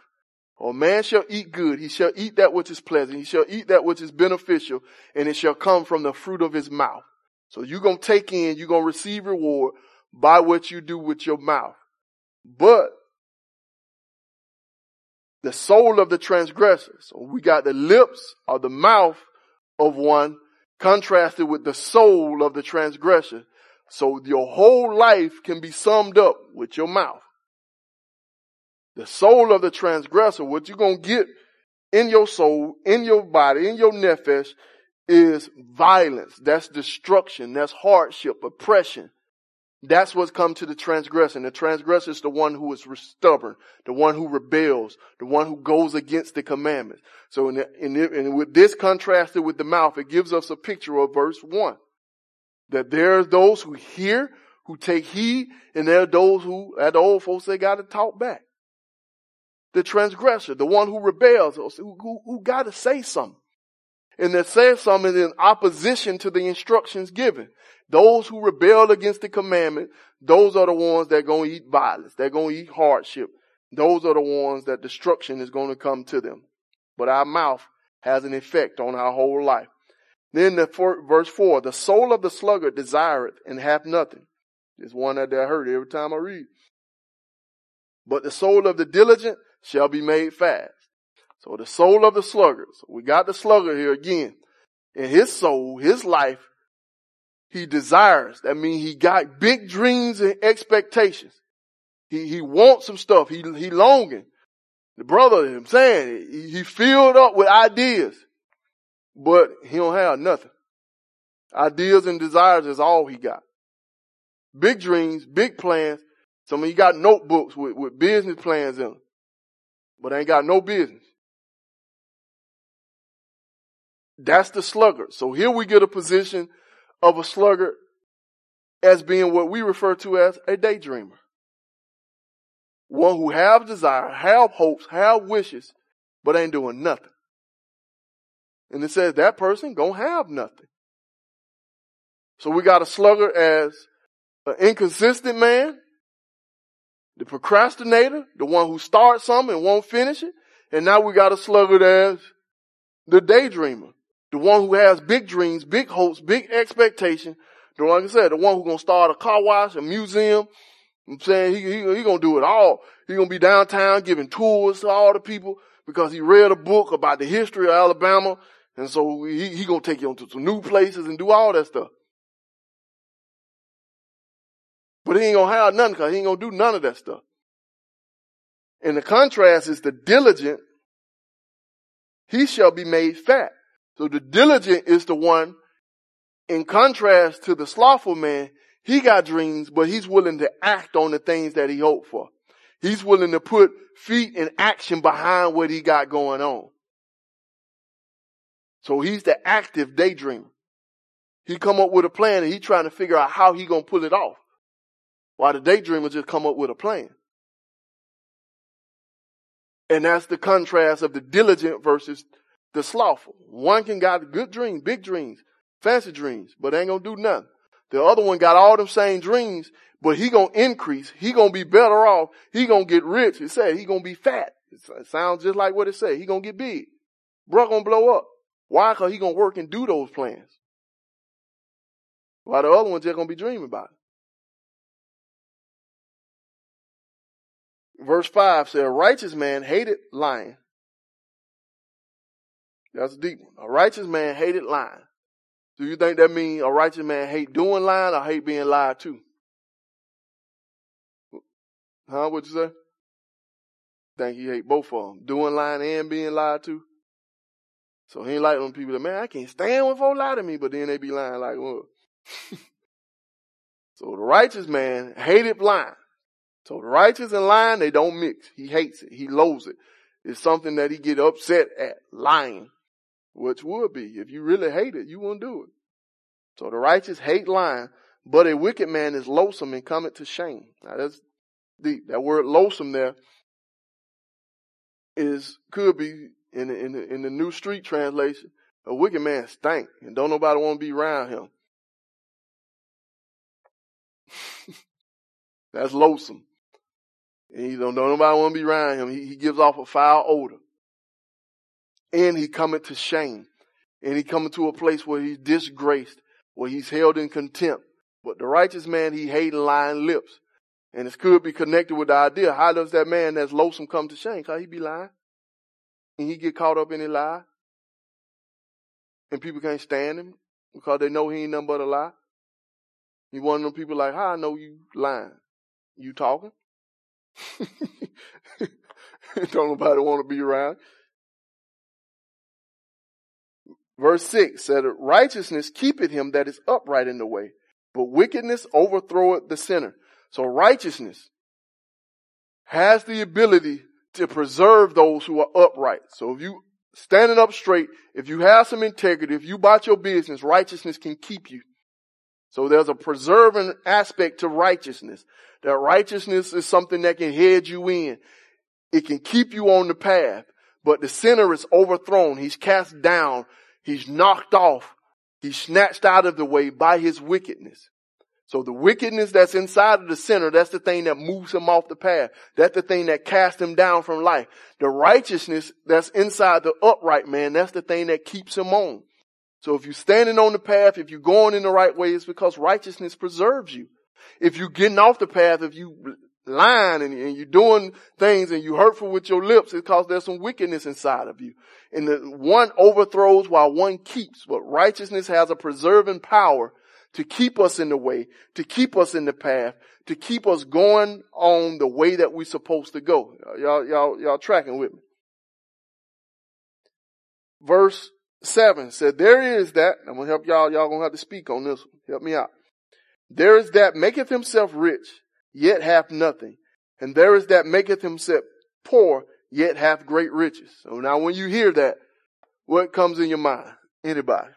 A man shall eat good. He shall eat that which is pleasant. He shall eat that which is beneficial and it shall come from the fruit of his mouth. So you're going to take in, you're going to receive reward by what you do with your mouth. But the soul of the transgressor. So we got the lips or the mouth of one contrasted with the soul of the transgressor. So your whole life can be summed up with your mouth. The soul of the transgressor, what you're going to get in your soul, in your body, in your nephesh is violence. That's destruction. That's hardship, oppression. That's what's come to the transgressor. And the transgressor is the one who is stubborn, the one who rebels, the one who goes against the commandments. So in, the, in, the, and with this contrasted with the mouth, it gives us a picture of verse one. That there are those who hear, who take heed, and there are those who, at the old folks, they got to talk back. The transgressor, the one who rebels, who, who, who got to say something and that says something in opposition to the instructions given. Those who rebel against the commandment, those are the ones that to eat violence. They're going to eat hardship. Those are the ones that destruction is going to come to them. But our mouth has an effect on our whole life. Then the verse four, the soul of the sluggard desireth and hath nothing. It's one that I heard every time I read. But the soul of the diligent shall be made fast. So the soul of the sluggard. So we got the sluggard here again. In his soul, his life, he desires. That means he got big dreams and expectations. He, he wants some stuff. He, he longing. The brother, I'm saying, he, he filled up with ideas, but he don't have nothing. Ideas and desires is all he got. Big dreams, big plans. Some of you got notebooks with, with business plans in them, but ain't got no business. That's the sluggard. So here we get a position of a sluggard as being what we refer to as a daydreamer. One who have desire, have hopes, have wishes, but ain't doing nothing. And it says that person gonna have nothing. So we got a sluggard as an inconsistent man, the procrastinator, the one who starts something and won't finish it. And now we got a sluggard as the daydreamer, the one who has big dreams, big hopes, big expectations. The like I said, the one who's gonna start a car wash, a museum. I'm saying he, he, he gonna do it all. He gonna be downtown giving tours to all the people because he read a book about the history of Alabama. And so he, he gonna take you to some new places and do all that stuff. But he ain't gonna have nothing because he ain't gonna do none of that stuff. And the contrast is the diligent, he shall be made fat. So the diligent is the one, in contrast to the slothful man, he got dreams, but he's willing to act on the things that he hoped for. He's willing to put feet in action behind what he got going on. So he's the active daydreamer. He come up with a plan and he trying to figure out how he gonna pull it off. While the daydreamer just come up with a plan. And that's the contrast of the diligent versus the slothful. One can got good dreams, big dreams, fancy dreams, but ain't gonna do nothing. The other one got all them same dreams, but he gonna increase. He gonna be better off. He gonna get rich. It said he gonna be fat. It sounds just like what it said. He gonna get big. Bro gonna blow up. Why? Cause he gonna work and do those plans. While the other ones just gonna be dreaming about it. Verse 5 says, a righteous man hated lying. That's a deep one. A righteous man hated lying. Do you think that means a righteous man hate doing lying or hate being lied to? Huh? What'd you say? Think he hate both of them. Doing lying and being lied to? So he ain't like them people that, man, I can't stand when folks lie to me, but then they be lying like, what? so the righteous man hated lying. So the righteous and lying, they don't mix. He hates it. He loathes it. It's something that he get upset at, lying. Which would be, if you really hate it, you won't do it. So the righteous hate lying, but a wicked man is loathsome and cometh to shame. Now that's deep. That word loathsome there is, could be in the, in in the New Street Translation, a wicked man stank and don't nobody want to be around him. That's loathsome. And he don't, don't nobody want to be around him. He, he gives off a foul odor. And he cometh to shame. And he cometh to a place where he's disgraced, where he's held in contempt. But the righteous man, he hating lying lips. And it could be connected with the idea, how does that man that's loathsome come to shame? Cause he be lying. And he get caught up in a lie. And people can't stand him because they know he ain't nothing but a lie. He one of them people like, how I know you lying? You talking? Don't nobody want to be around. Verse 6 said, Righteousness keepeth him that is upright in the way, but wickedness overthroweth the sinner. So righteousness has the ability to preserve those who are upright. So if you standing up straight, if you have some integrity, if you bought your business, righteousness can keep you. So there's a preserving aspect to righteousness. That righteousness is something that can head you in. It can keep you on the path, but the sinner is overthrown. He's cast down. He's knocked off. He's snatched out of the way by his wickedness. So the wickedness that's inside of the sinner, that's the thing that moves him off the path. That's the thing that casts him down from life. The righteousness that's inside the upright man, that's the thing that keeps him on. So if you're standing on the path, if you're going in the right way, it's because righteousness preserves you. If you're getting off the path, if you lying and, and you're doing things and you're hurtful with your lips, it's because there's some wickedness inside of you. And the one overthrows while one keeps, but righteousness has a preserving power to keep us in the way, to keep us in the path, to keep us going on the way that we're supposed to go. Y'all, y'all, y'all tracking with me. Verse seven said, there is that, I'm gonna help y'all, y'all gonna have to speak on this one. Help me out. There is that maketh himself rich, yet hath nothing. And there is that maketh himself poor, yet hath great riches. So now when you hear that, what comes in your mind? Anybody?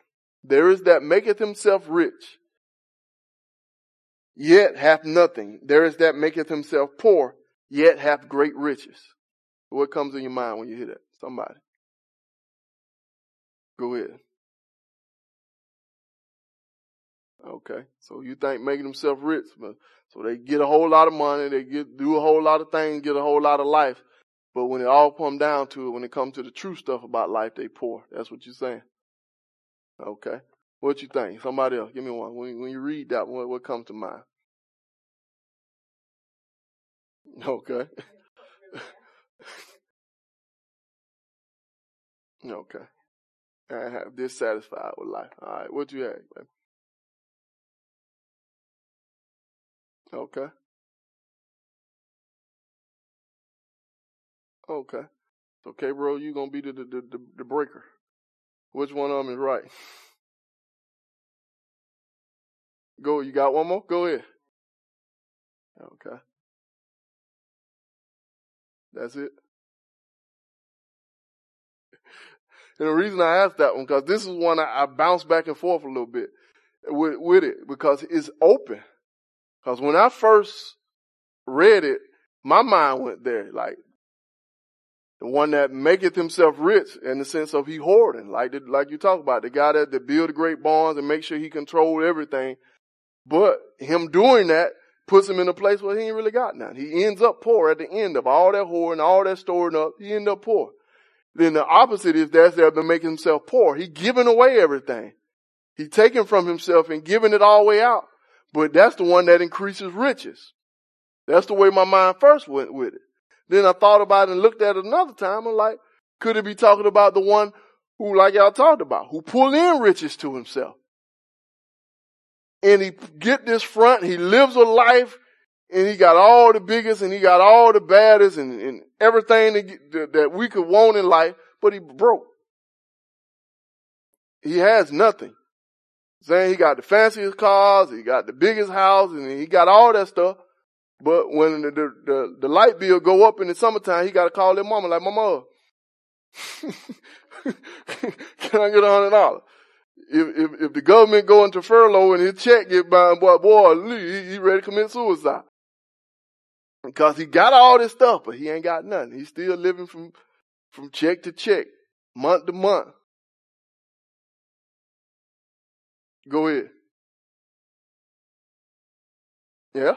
There is that maketh himself rich, yet hath nothing. There is that maketh himself poor, yet hath great riches. What comes in your mind when you hear that? Somebody. Go ahead. Okay. So you think making themselves rich, but so they get a whole lot of money, they get do a whole lot of things, get a whole lot of life. But when it all come down to it, when it comes to the true stuff about life, they poor. That's what you're saying. Okay. What you think? Somebody else, give me one. When, when you read that, what comes to mind? Okay. okay. I have dissatisfied with life. All right. What you have, man? Okay. Okay. Okay, bro, you gonna be the, the, the, the breaker. Which one of them is right? Go, you got one more? Go ahead. Okay. That's it. And the reason I asked that one, because this is one I, I bounce back and forth a little bit with, with it, because it's open. Because when I first read it, my mind went there, like, the one that maketh himself rich in the sense of he hoarding, like the, like you talk about, the guy that, that build great barns and make sure he control everything. But him doing that puts him in a place where he ain't really got none. He ends up poor at the end of all that hoarding, and all that storing up. He end up poor. Then the opposite is that's there to make himself poor. He giving away everything. He taking from himself and giving it all the way out. But that's the one that increases riches. That's the way my mind first went with it. Then I thought about it and looked at it another time. I'm like, could it be talking about the one who, like y'all talked about, who pull in riches to himself? And he get this front, he lives a life, and he got all the biggest, and he got all the baddest, and, and everything that, that we could want in life, but he broke. He has nothing. Saying he got the fanciest cars, he got the biggest house, and he got all that stuff. But when the, the, the, the light bill go up in the summertime, he got to call their mama like, my mama, can I get a hundred dollars? If, if, if the government go into furlough and his check get by, boy, boy, he, he ready to commit suicide. Because he got all this stuff, but he ain't got nothing. He's still living from, from check to check, month to month. Go ahead. Yeah?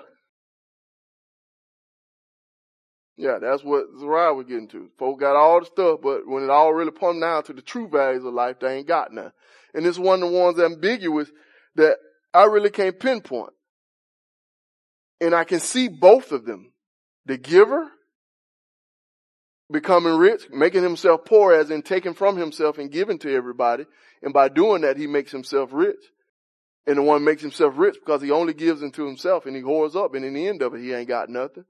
Yeah, that's what Zariah was getting to. Folk got all the stuff, but when it all really comes down to the true values of life, they ain't got none. And it's one of the ones ambiguous that I really can't pinpoint. And I can see both of them. The giver becoming rich, making himself poor as in taking from himself and giving to everybody. And by doing that, he makes himself rich. And the one makes himself rich because he only gives into himself and he hoards up and in the end of it, he ain't got nothing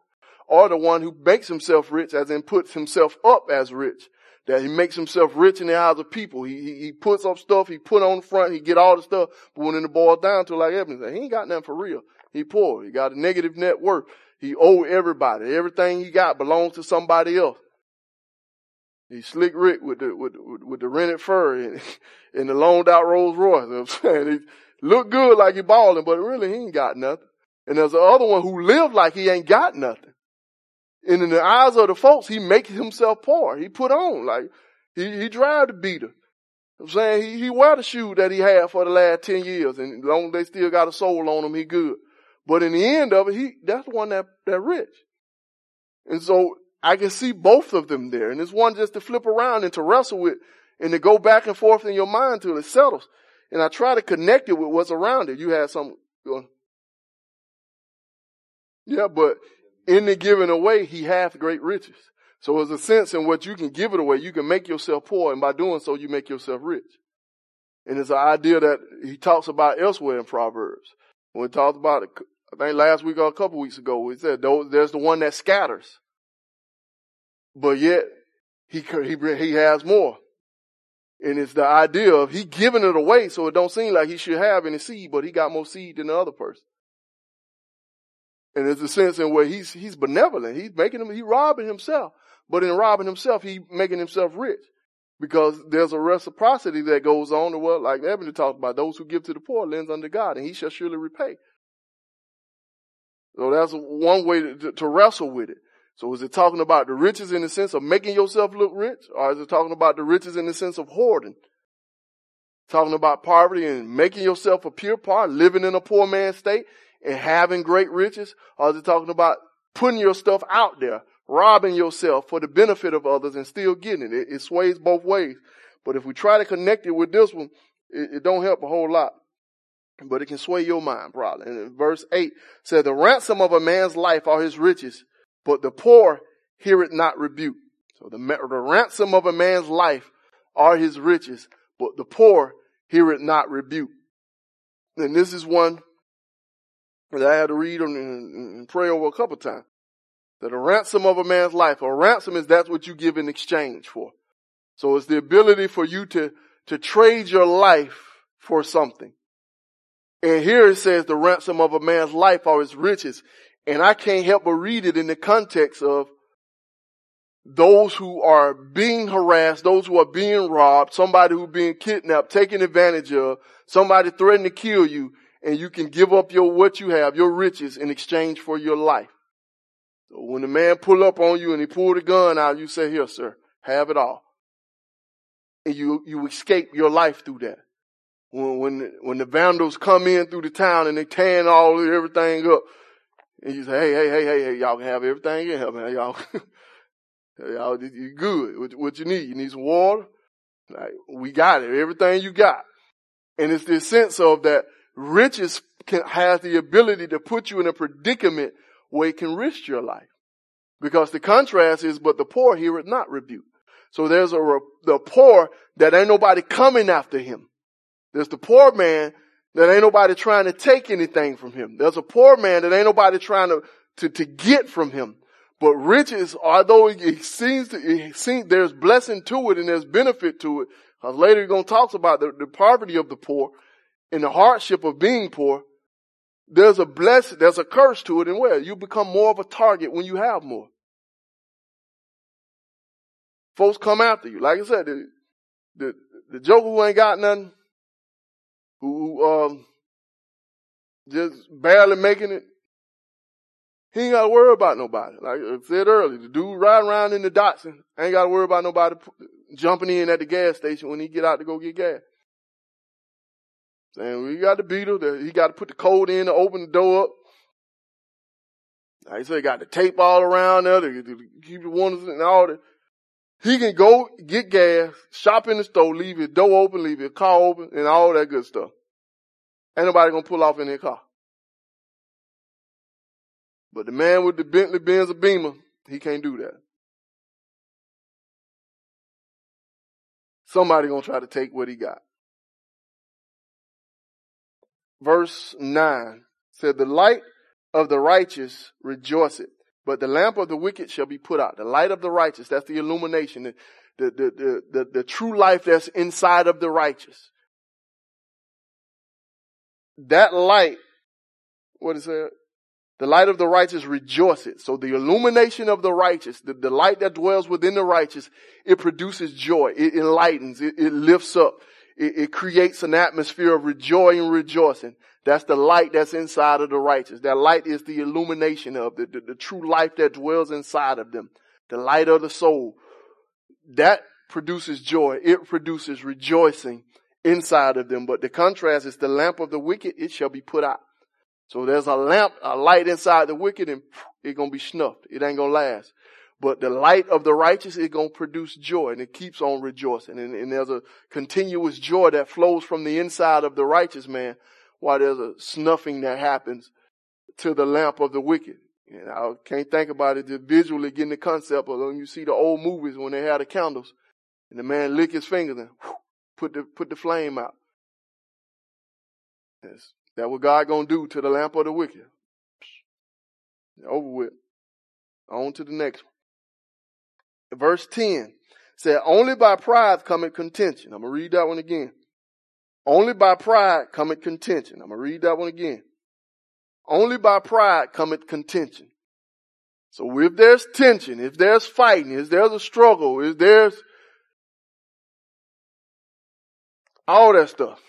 or the one who makes himself rich as in puts himself up as rich. That he makes himself rich in the eyes of people. He, he, he puts up stuff, he put on the front, he get all the stuff, but when it boils down to like said, he ain't got nothing for real. He poor. He got a negative net worth. He owe everybody. Everything he got belongs to somebody else. He slick Rick with the, with, with, with the rented fur and, and the loaned out Rolls Royce. You know I'm saying? He look good like he balling, but really he ain't got nothing. And there's the other one who lived like he ain't got nothing. And in the eyes of the folks, he makes himself poor. He put on, like, he, he drive the beater. I'm saying he, he wear the shoe that he had for the last 10 years and as long as they still got a sole on him, he good. But in the end of it, he, that's the one that, that rich. And so I can see both of them there. And it's one just to flip around and to wrestle with and to go back and forth in your mind till it settles. And I try to connect it with what's around it. You had some, yeah, but in the giving away, he hath great riches. So there's a sense in what you can give it away. You can make yourself poor, and by doing so, you make yourself rich. And it's an idea that he talks about elsewhere in Proverbs. When he talks about it, I think last week or a couple weeks ago, he said, there's the one that scatters. But yet, he, he, he has more. And it's the idea of he giving it away so it don't seem like he should have any seed, but he got more seed than the other person. And there's a sense in where he's, he's benevolent. He's making him, he's robbing himself. But in robbing himself, he making himself rich. Because there's a reciprocity that goes on what, like Ebony talked about, those who give to the poor lends unto God, and he shall surely repay. So that's one way to, to, wrestle with it. So is it talking about the riches in the sense of making yourself look rich, or is it talking about the riches in the sense of hoarding? Talking about poverty and making yourself appear poor, living in a poor man's state, and having great riches? Or is it talking about putting your stuff out there, robbing yourself for the benefit of others and still getting it? It, it sways both ways. But if we try to connect it with this one, it, it don't help a whole lot. But it can sway your mind probably. And verse 8 said, the ransom of a man's life are his riches, but the poor hear it not rebuke. So the, the ransom of a man's life are his riches, but the poor hear it not rebuke. And this is one that I had to read and, pray over a couple times. That a ransom of a man's life, a ransom is that's what you give in exchange for. So it's the ability for you to, to trade your life for something. And here it says the ransom of a man's life are his riches. And I can't help but read it in the context of those who are being harassed, those who are being robbed, somebody who's being kidnapped, taken advantage of, somebody threatening to kill you, and you can give up your what you have, your riches in exchange for your life. So when the man pull up on you and he pull the gun out, you say, here, sir, have it all. And you, you escape your life through that. When, when, when the vandals come in through the town and they tearing all everything up, and you say, hey, hey, hey, hey, hey, y'all can have everything in man. Y'all, you good. What, what you need? You need some water? Like, we got it. Everything you got. And it's this sense of that riches can, has the ability to put you in a predicament where it can risk your life. Because the contrast is, but the poor heareth not rebuke. So there's a, the poor that ain't nobody coming after him. There's the poor man that ain't nobody trying to take anything from him. There's a poor man that ain't nobody trying to, to, to get from him. But riches, although it seems to, it seems there's blessing to it and there's benefit to it. Later he's going to talk about the, the poverty of the poor and the hardship of being poor. There's a blessing, there's a curse to it and where you become more of a target when you have more. Folks come after you. Like I said, the, the, the joker who ain't got nothing, who, um, just barely making it, he ain't got to worry about nobody. Like I said earlier, the dude riding around in the Datsun ain't got to worry about nobody jumping in at the gas station when he get out to go get gas. Saying we got the beetle, he got to put the code in to open the door up. Like I said, he got the tape all around there to, to keep the windows and all that. He can go get gas, shop in the store, leave his door open, leave his car open, and all that good stuff. Ain't nobody gonna pull off in their car. But the man with the Bentley Benz or Beamer, he can't do that. Somebody gonna try to take what he got. Verse 9 said, the light of the righteous rejoiceth, but the lamp of the wicked shall be put out. The light of the righteous, that's the illumination, the, the, the, the, the true life that's inside of the righteous. That light, what is that? The light of the righteous rejoices. So the illumination of the righteous, the, the light that dwells within the righteous, it produces joy. It enlightens. It, it lifts up. It, it, creates an atmosphere of and rejoicing. That's the light that's inside of the righteous. That light is the illumination of the, the, the true life that dwells inside of them. The light of the soul. That produces joy. It produces rejoicing inside of them. But the contrast is the lamp of the wicked, it shall be put out. So there's a lamp, a light inside the wicked and it's going to be snuffed. It ain't going to last. But the light of the righteous is going to produce joy and it keeps on rejoicing. And, and, there's a continuous joy that flows from the inside of the righteous man while there's a snuffing that happens to the lamp of the wicked. And I can't think about it just visually getting the concept of when you see the old movies when they had the candles and the man lick his fingers and put the, put the flame out. That's, That what God gonna do to the lamp of the wicked. Over with. On to the next one. Verse 10 said, only by pride cometh contention. I'm gonna read that one again. Only by pride cometh contention. I'm gonna read that one again. Only by pride cometh contention. So if there's tension, if there's fighting, if there's a struggle, if there's all that stuff,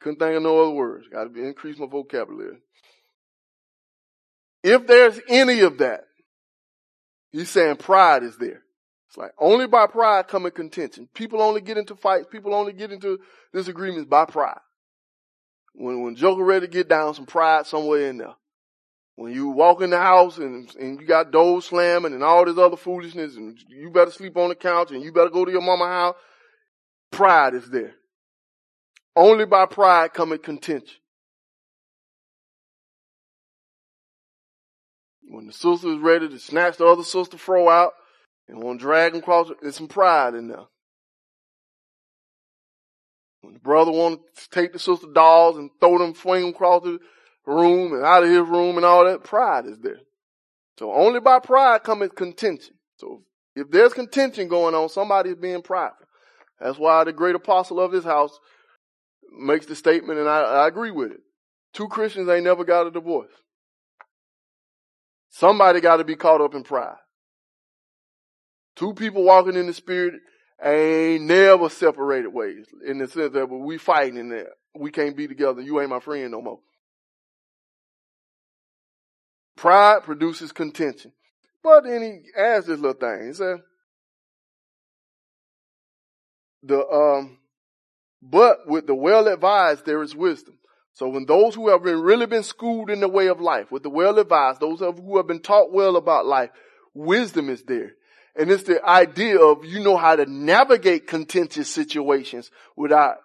couldn't think of no other words. Got to increase my vocabulary. If there's any of that, he's saying pride is there. It's like only by pride coming contention. People only get into fights. People only get into disagreements by pride. When when Joker ready to get down, some pride somewhere in there. When you walk in the house and, and you got doors slamming and all this other foolishness and you better sleep on the couch and you better go to your mama house, pride is there. Only by pride cometh contention. When the sister is ready to snatch the other sister throw out and want to drag them across, there's some pride in there. When the brother want to take the sister dolls and throw them, swing them across the room and out of his room and all that, pride is there. So only by pride comes contention. So if there's contention going on, somebody is being prideful. That's why the great apostle of this house makes the statement, and I, I agree with it. Two Christians ain't never got a divorce. Somebody got to be caught up in pride. Two people walking in the spirit ain't never separated ways in the sense that we fighting in there. We can't be together. You ain't my friend no more. Pride produces contention. But then he adds this little thing. He said, the, um, but with the well advised, there is wisdom. So when those who have been really been schooled in the way of life, with the well advised, those who have been taught well about life, wisdom is there. And it's the idea of you know how to navigate contentious situations without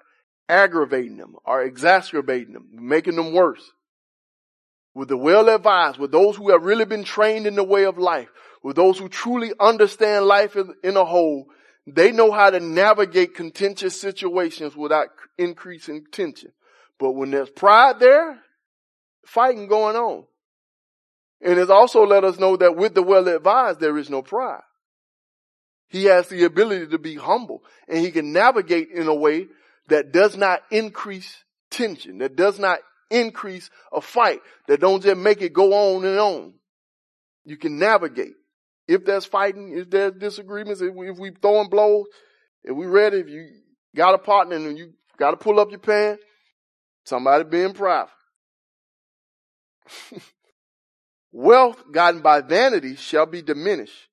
aggravating them or exacerbating them, making them worse. With the well advised, with those who have really been trained in the way of life, with those who truly understand life in, in a whole, they know how to navigate contentious situations without increasing tension. But when there's pride there, fighting going on. And it's also let us know that with the well advised, there is no pride. He has the ability to be humble and he can navigate in a way that does not increase tension, that does not increase a fight, that don't just make it go on and on. You can navigate. If there's fighting, if there's disagreements, if, we, if we throwing blows, if we ready, if you got a partner and you got to pull up your pants, somebody being private. Wealth gotten by vanity shall be diminished,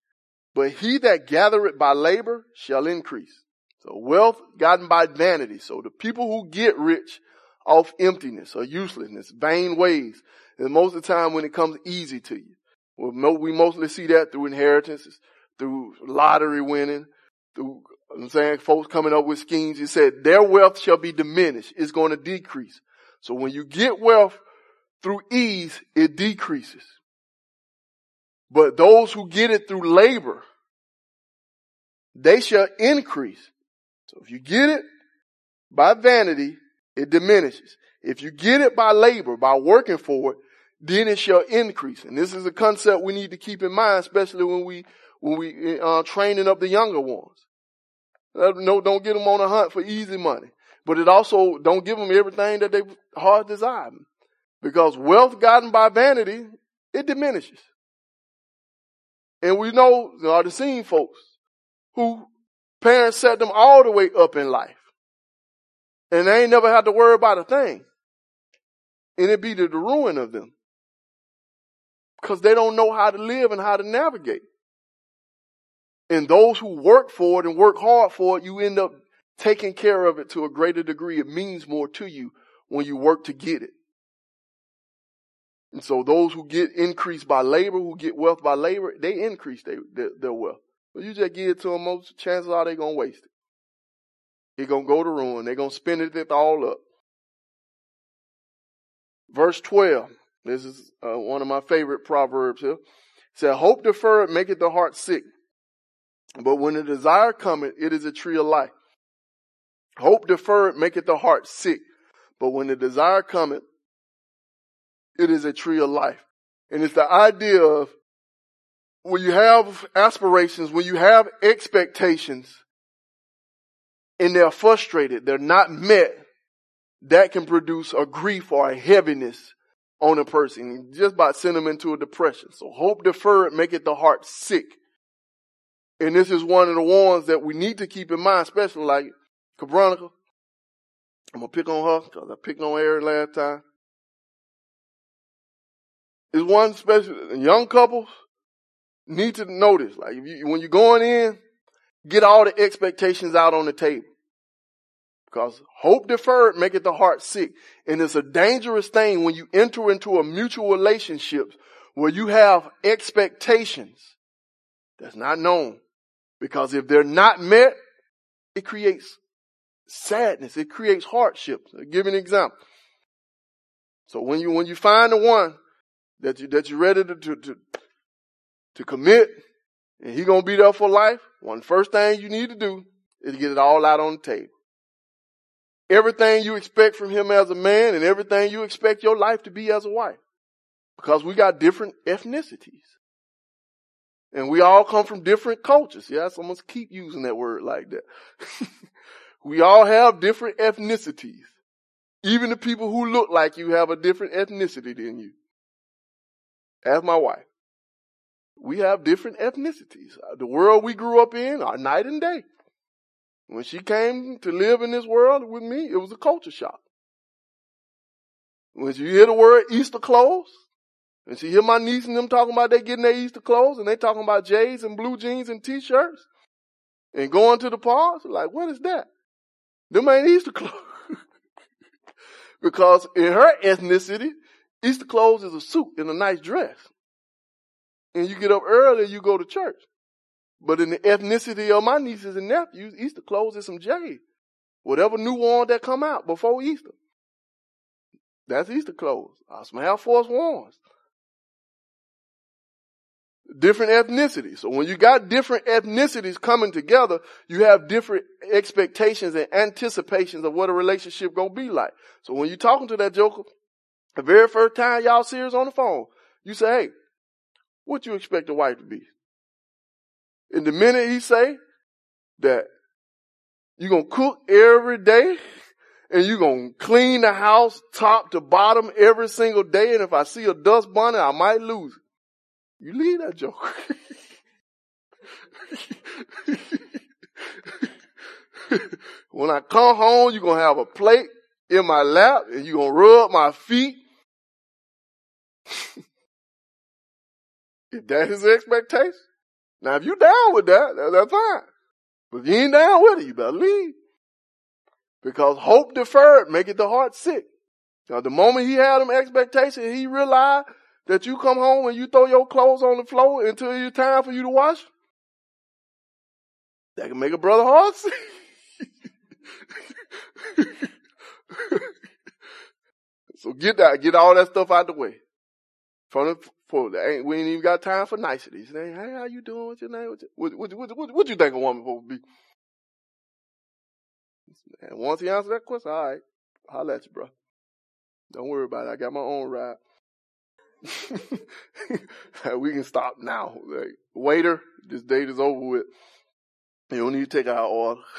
but he that gathereth by labor shall increase. So wealth gotten by vanity. So the people who get rich off emptiness or uselessness, vain ways, and most of the time when it comes easy to you. Well, we mostly see that through inheritances, through lottery winning, through, I'm saying folks coming up with schemes. He said their wealth shall be diminished. It's going to decrease. So when you get wealth through ease, it decreases. But those who get it through labor, they shall increase. So if you get it by vanity, it diminishes. If you get it by labor, by working for it, then it shall increase. And this is a concept we need to keep in mind, especially when we, when we, uh, training up the younger ones. Uh, no, don't get them on a hunt for easy money. But it also don't give them everything that they heart desire. Because wealth gotten by vanity, it diminishes. And we know, you know the seen folks who parents set them all the way up in life. And they ain't never had to worry about a thing. And it be to the ruin of them. Because they don't know how to live and how to navigate. And those who work for it and work hard for it, you end up taking care of it to a greater degree. It means more to you when you work to get it. And so those who get increased by labor, who get wealth by labor, they increase their, their, wealth. But you just give it to them, most chances are they're gonna waste it. It's gonna go to ruin. They're gonna spend it all up. Verse 12. This is uh, one of my favorite proverbs here. It said, hope deferred maketh the heart sick. But when the desire cometh, it is a tree of life. Hope deferred maketh the heart sick. But when the desire cometh, it is a tree of life. And it's the idea of when you have aspirations, when you have expectations, and they're frustrated, they're not met, that can produce a grief or a heaviness on a person, just by sending them into a depression. So hope deferred make it the heart sick. And this is one of the ones that we need to keep in mind, especially like Cabronica. I'm gonna pick on her because I picked on Aaron last time. Is one special young couples need to notice, like you, when you're going in, get all the expectations out on the table. Because hope deferred maketh the heart sick. And it's a dangerous thing when you enter into a mutual relationship where you have expectations that's not known. Because if they're not met, it creates sadness. It creates hardships. I'll give you an example. So when you, when you find the one that you, that you're ready to, to, to, to commit and he gonna be there for life, one first thing you need to do is get it all out on the table everything you expect from him as a man and everything you expect your life to be as a wife. Because we got different ethnicities. And we all come from different cultures. Yeah, so I must keep using that word like that. we all have different ethnicities. Even the people who look like you have a different ethnicity than you. As my wife. We have different ethnicities. Uh, the world we grew up in are night and day. When she came to live in this world with me, it was a culture shock. When you hear the word Easter clothes, and she hear my niece and them talking about they getting their Easter clothes, and they talking about J's and blue jeans and t-shirts, and going to the parks, like, what is that? Them ain't Easter clothes. because in her ethnicity, Easter clothes is a suit and a nice dress. and you get up early, and you go to church. But in the ethnicity of my nieces and nephews, Easter clothes is some J. Whatever new one that come out before Easter. That's Easter clothes. I smell Force Ones. Different ethnicities. So when you got different ethnicities coming together, you have different expectations and anticipations of what a relationship gonna be like. So when you're talking to that joker, the very first time y'all see serious on the phone, you say, hey, what you expect a wife to be? And the minute he say that you're to cook every day and you're going to clean the house top to bottom every single day. And if I see a dust bunny, I might lose it. You leave that joke. when I come home, you're going to have a plate in my lap and you're going to rub my feet. if that is the expectation, now, if you down with that, that's fine. But if you ain't down with it, you better leave. Because hope deferred make it the heart sick. Now, the moment he had them expectations, he realized that you come home and you throw your clothes on the floor until it's time for you to wash. That can make a brother sick. so get that, get all that stuff out the way. From the, for ain't, we ain't even got time for niceties. Hey, how you doing? What's your name? What, what, what, what, what you think a woman supposed to be? And once he answers that question, all right, holla at you, bro. Don't worry about it. I got my own ride. we can stop now. Like, waiter, this date is over with. You don't need to take our order.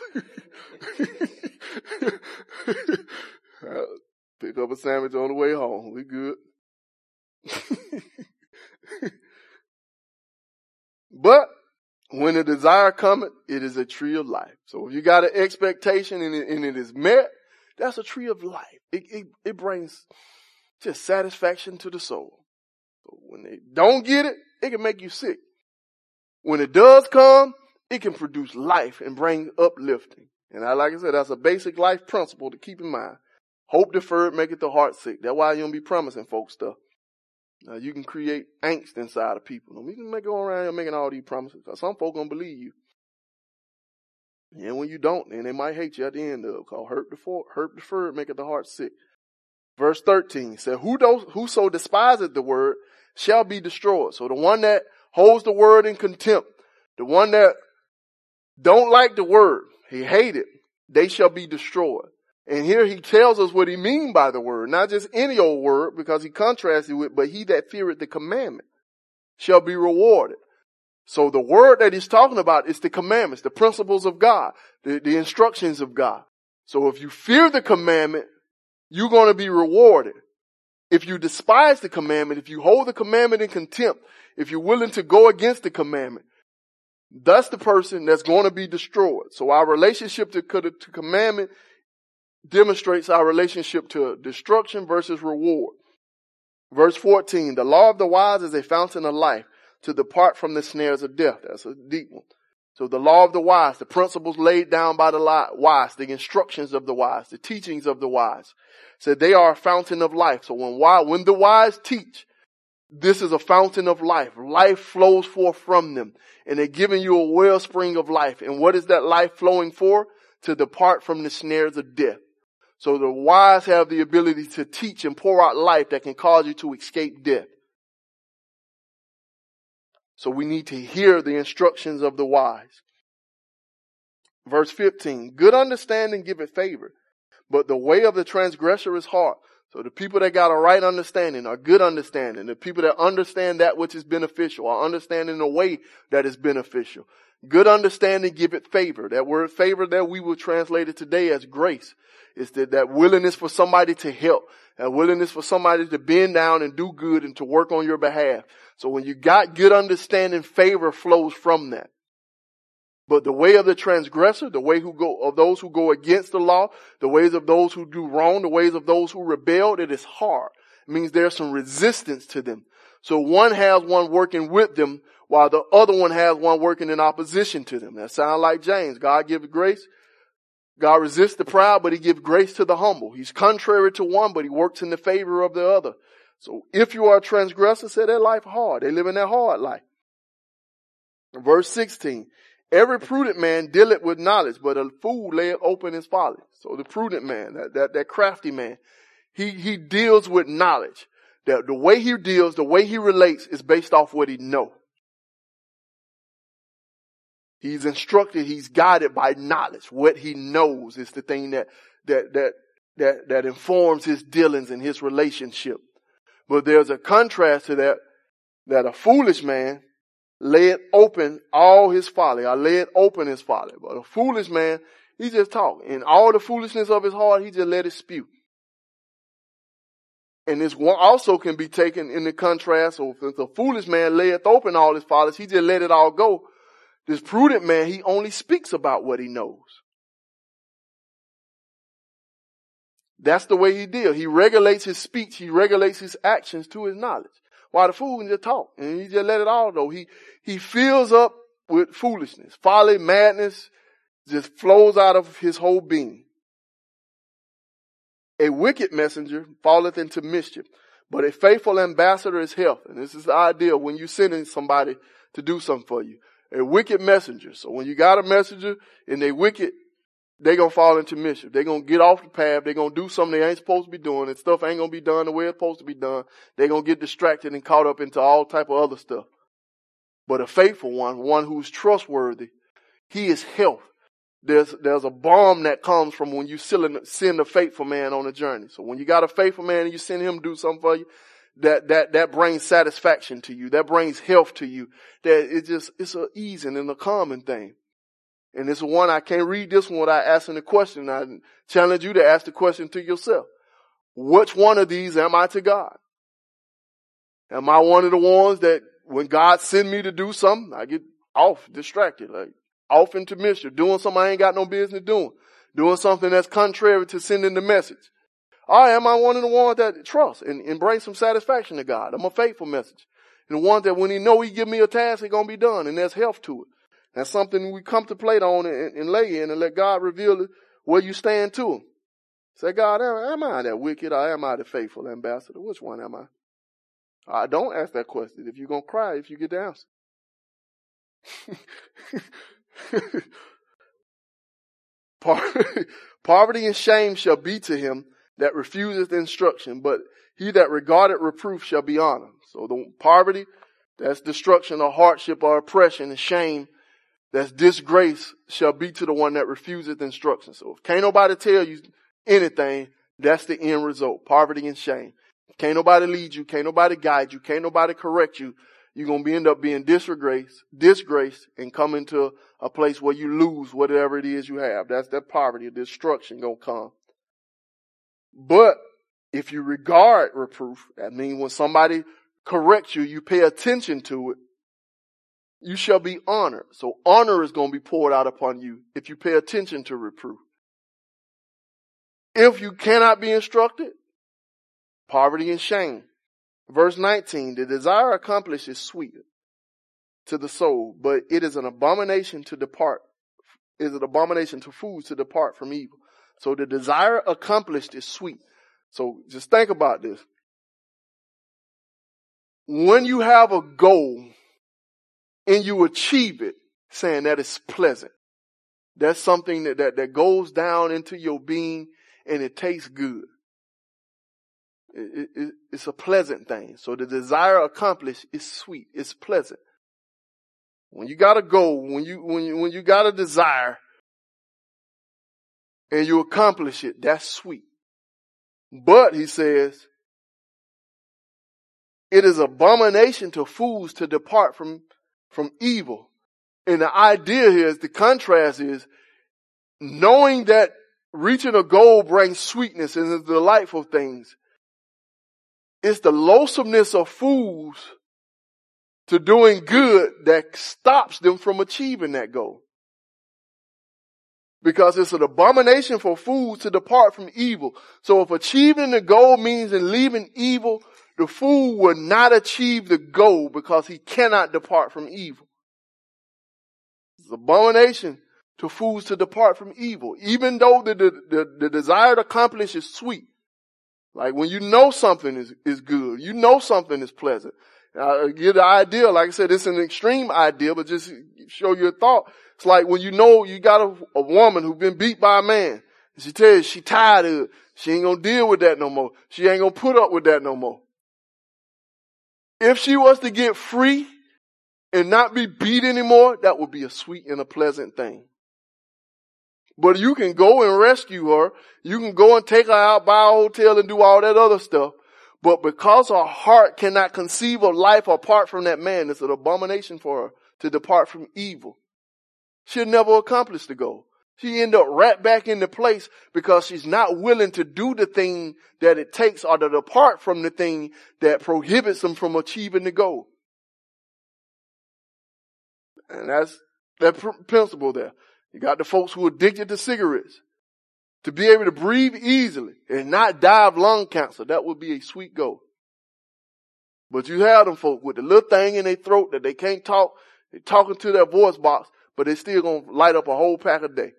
Uh, pick up a sandwich on the way home. We good. but when the desire cometh, it is a tree of life. So if you got an expectation and it, and it is met, that's a tree of life. It, it, it brings just satisfaction to the soul. When they don't get it, it can make you sick. When it does come, it can produce life and bring uplifting. And I, like I said, that's a basic life principle to keep in mind. Hope deferred maketh the heart sick. That's why you don't be promising folks stuff. Uh, you can create angst inside of people. We can make go around here making all these promises. Cause some folk gonna believe you. And when you don't, then they might hate you at the end of it. Called hurt deferred, hurt deferred maketh the heart sick. Verse 13 said, whoso despiseth the word shall be destroyed. So the one that holds the word in contempt, the one that don't like the word, he hate it, they shall be destroyed. And here he tells us what he mean by the word, not just any old word, because he contrasts it with, but he that feareth the commandment shall be rewarded. So the word that he's talking about is the commandments, the principles of God, the, the instructions of God. So if you fear the commandment, you're going to be rewarded. If you despise the commandment, if you hold the commandment in contempt, if you're willing to go against the commandment, that's the person that's going to be destroyed. So our relationship to, to commandment demonstrates our relationship to destruction versus reward. Verse 14, the law of the wise is a fountain of life to depart from the snares of death. That's a deep one. So the law of the wise, the principles laid down by the wise, the instructions of the wise, the teachings of the wise, said they are a fountain of life. So when when the wise teach, this is a fountain of life. Life flows forth from them and they're giving you a wellspring of life. And what is that life flowing for? To depart from the snares of death. So the wise have the ability to teach and pour out life that can cause you to escape death. So we need to hear the instructions of the wise. Verse 15, good understanding giveth favor, but the way of the transgressor is hard. So the people that got a right understanding are good understanding. The people that understand that which is beneficial are understanding the way that is beneficial. Good understanding giveth favor. That word favor that we will translate it today as grace. It's that, that willingness for somebody to help, that willingness for somebody to bend down and do good and to work on your behalf. So when you got good understanding, favor flows from that. But the way of the transgressor, the way who go, of those who go against the law, the ways of those who do wrong, the ways of those who rebel, it is hard. It means there's some resistance to them. So one has one working with them while the other one has one working in opposition to them. That sounds like James. God gives grace. God resists the proud, but he gives grace to the humble. He's contrary to one, but he works in the favor of the other. So if you are a transgressor, say their life hard. They live in their hard life. Verse 16. Every prudent man dealeth with knowledge, but a fool layeth open his folly. So the prudent man, that, that, that crafty man, he, he deals with knowledge. That the way he deals, the way he relates is based off what he know. He's instructed, he's guided by knowledge. What he knows is the thing that, that, that, that, that informs his dealings and his relationship. But there's a contrast to that, that a foolish man lay it open all his folly. I lay it open his folly. But a foolish man, he just talk. And all the foolishness of his heart, he just let it spew. And this one also can be taken in the contrast. So if a foolish man layeth open all his follies, he just let it all go. This prudent man, he only speaks about what he knows. That's the way he deals. He regulates his speech. He regulates his actions to his knowledge. While the fool can just talk and he just let it all go. He, he fills up with foolishness. Folly, madness just flows out of his whole being. A wicked messenger falleth into mischief, but a faithful ambassador is health. And this is the idea when you're sending somebody to do something for you. A wicked messenger. So when you got a messenger and they wicked, they gonna fall into mischief. They gonna get off the path. They gonna do something they ain't supposed to be doing, and stuff ain't gonna be done the way it's supposed to be done. They gonna get distracted and caught up into all type of other stuff. But a faithful one, one who's trustworthy, he is health. There's, there's a balm that comes from when you send a faithful man on a journey. So when you got a faithful man and you send him to do something for you, that, that, that brings satisfaction to you. That brings health to you. That it just, it's a easing and a calming thing. And this one, I can't read this one without asking the question. I challenge you to ask the question to yourself. Which one of these am I to God? Am I one of the ones that when God send me to do something, I get off, distracted, like off into mischief, doing something I ain't got no business doing, doing something that's contrary to sending the message. Or am I one of the ones that trust and, and bring some satisfaction to God? I'm a faithful message. And the one that when he know he give me a task, it's going to be done and there's health to it. That's something we contemplate on and, and lay in and let God reveal where you stand to him. Say, God, am, am I that wicked or am I the faithful ambassador? Which one am I? I don't ask that question. If you're to cry, if you get the answer. Poverty and shame shall be to him that refuseth instruction, but he that regardeth reproof shall be honored. So the poverty, that's destruction or hardship or oppression and shame, that's disgrace shall be to the one that refuseth instruction. So if can't nobody tell you anything, that's the end result. Poverty and shame. Can't nobody lead you, can't nobody guide you, can't nobody correct you. You're gonna be end up being disgraced, disgraced, and come into a place where you lose whatever it is you have. That's that poverty, destruction gonna come. But if you regard reproof, that means when somebody corrects you, you pay attention to it, you shall be honored. So honor is going to be poured out upon you if you pay attention to reproof. If you cannot be instructed, poverty and shame. Verse 19, the desire accomplished is sweet to the soul, but it is an abomination to depart, is an abomination to fools to depart from evil. So the desire accomplished is sweet. So just think about this. When you have a goal and you achieve it, saying that is pleasant. That's something that, that, that goes down into your being and it tastes good. It, it, it's a pleasant thing. So the desire accomplished is sweet. It's pleasant. When you got a goal, when you, when you, when you got a desire, and you accomplish it, that's sweet. But he says, it is abomination to fools to depart from, from evil. And the idea here is the contrast is knowing that reaching a goal brings sweetness and is delightful things. It's the loathsomeness of fools to doing good that stops them from achieving that goal because it's an abomination for fools to depart from evil. So if achieving the goal means in leaving evil, the fool will not achieve the goal because he cannot depart from evil. It's abomination to fools to depart from evil. Even though the, the, the, the desire to accomplish is sweet, Like when you know something is, is good, you know something is pleasant. I get the idea, like I said, it's an extreme idea, but just show your thought. It's like when you know you got a, a woman who's been beat by a man, she tells you she tired of it. She ain't gonna deal with that no more. She ain't gonna put up with that no more. If she was to get free and not be beat anymore, that would be a sweet and a pleasant thing. But you can go and rescue her. You can go and take her out, buy a hotel and do all that other stuff. But because her heart cannot conceive of life apart from that man, it's an abomination for her to depart from evil. She'll never accomplish the goal. She end up right back in the place because she's not willing to do the thing that it takes or to depart from the thing that prohibits them from achieving the goal. And that's that pr- principle there. You got the folks who are addicted to cigarettes. To be able to breathe easily and not die of lung cancer, that would be a sweet goal. But you have them folk with the little thing in their throat that they can't talk, they're talking to their voice box, but they still gonna light up a whole pack a day.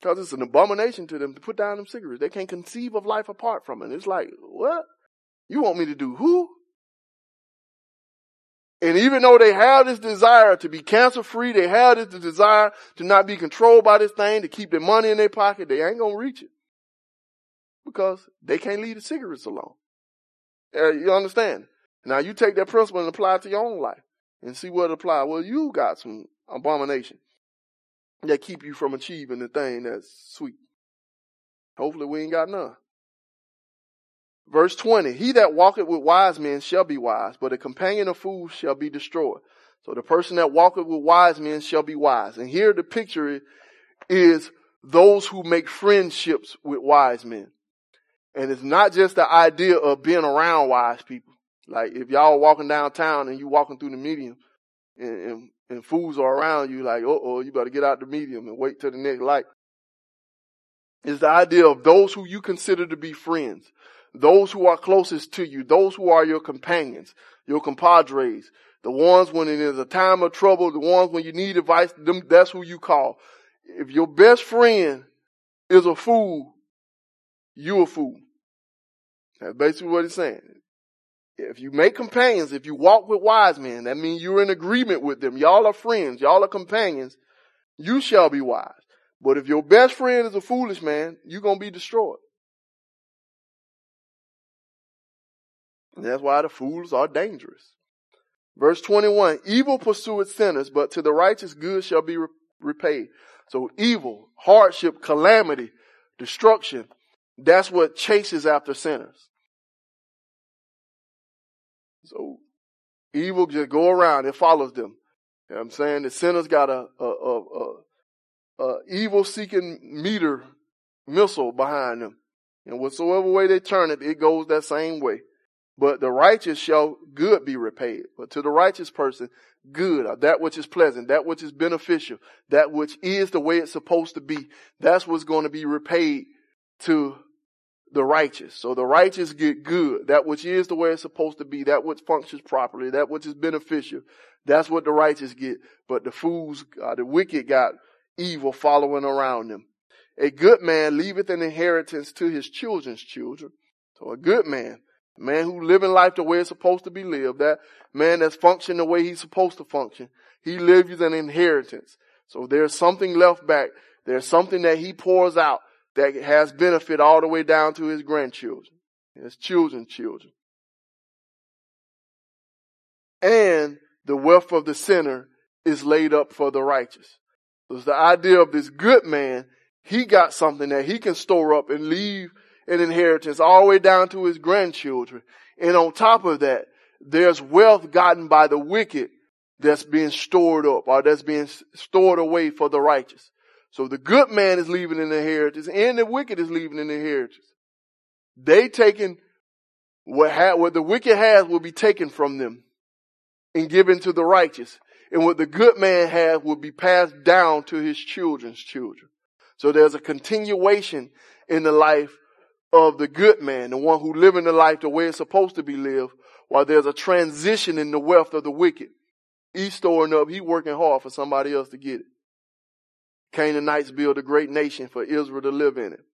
Because it's an abomination to them to put down them cigarettes. They can't conceive of life apart from it. It's like, what? You want me to do who? And even though they have this desire to be cancer free, they have this desire to not be controlled by this thing, to keep their money in their pocket, they ain't gonna reach it. Because they can't leave the cigarettes alone. Uh, you understand? Now you take that principle and apply it to your own life and see what it apply. Well, you got some abomination that keep you from achieving the thing that's sweet. Hopefully we ain't got none. Verse 20, he that walketh with wise men shall be wise, but a companion of fools shall be destroyed. So the person that walketh with wise men shall be wise. And here the picture is those who make friendships with wise men. And it's not just the idea of being around wise people. Like if y'all walking downtown and you walking through the medium and, and and fools are around you like, uh oh, you better get out the medium and wait till the next light. Is the idea of those who you consider to be friends, those who are closest to you, those who are your companions, your compadres, the ones when it is a time of trouble, the ones when you need advice, them, that's who you call. If your best friend is a fool, you a fool. That's basically what he's saying. If you make companions, if you walk with wise men, that means you're in agreement with them. Y'all are friends. Y'all are companions. You shall be wise. But if your best friend is a foolish man, you're going to be destroyed. And that's why the fools are dangerous. Verse 21, evil pursueth sinners, but to the righteous good shall be re- repaid. So evil, hardship, calamity, destruction, that's what chases after sinners. So evil just go around. It follows them. You know I'm saying? The sinners got a, a, a, a, a evil seeking meter missile behind them. And whatsoever way they turn it, it goes that same way. But the righteous shall good be repaid. But to the righteous person, good, or that which is pleasant, that which is beneficial, that which is the way it's supposed to be, that's what's going to be repaid to the righteous. So the righteous get good. That which is the way it's supposed to be. That which functions properly. That which is beneficial. That's what the righteous get. But the fools, uh, the wicked got evil following around them. A good man leaveth an inheritance to his children's children. So a good man, a man who living life the way it's supposed to be lived, that man that's functioning the way he's supposed to function, he leaves an inheritance. So there's something left back. There's something that he pours out that has benefit all the way down to his grandchildren, his children's children. And the wealth of the sinner is laid up for the righteous. So it's the idea of this good man. He got something that he can store up and leave an inheritance all the way down to his grandchildren. And on top of that, there's wealth gotten by the wicked that's being stored up or that's being stored away for the righteous. So the good man is leaving an inheritance and the wicked is leaving an inheritance. They taking what, ha- what the wicked has will be taken from them and given to the righteous. And what the good man has will be passed down to his children's children. So there's a continuation in the life of the good man, the one who living the life the way it's supposed to be lived, while there's a transition in the wealth of the wicked. He's storing up, he's working hard for somebody else to get it. Canaanites build a great nation for Israel to live in it.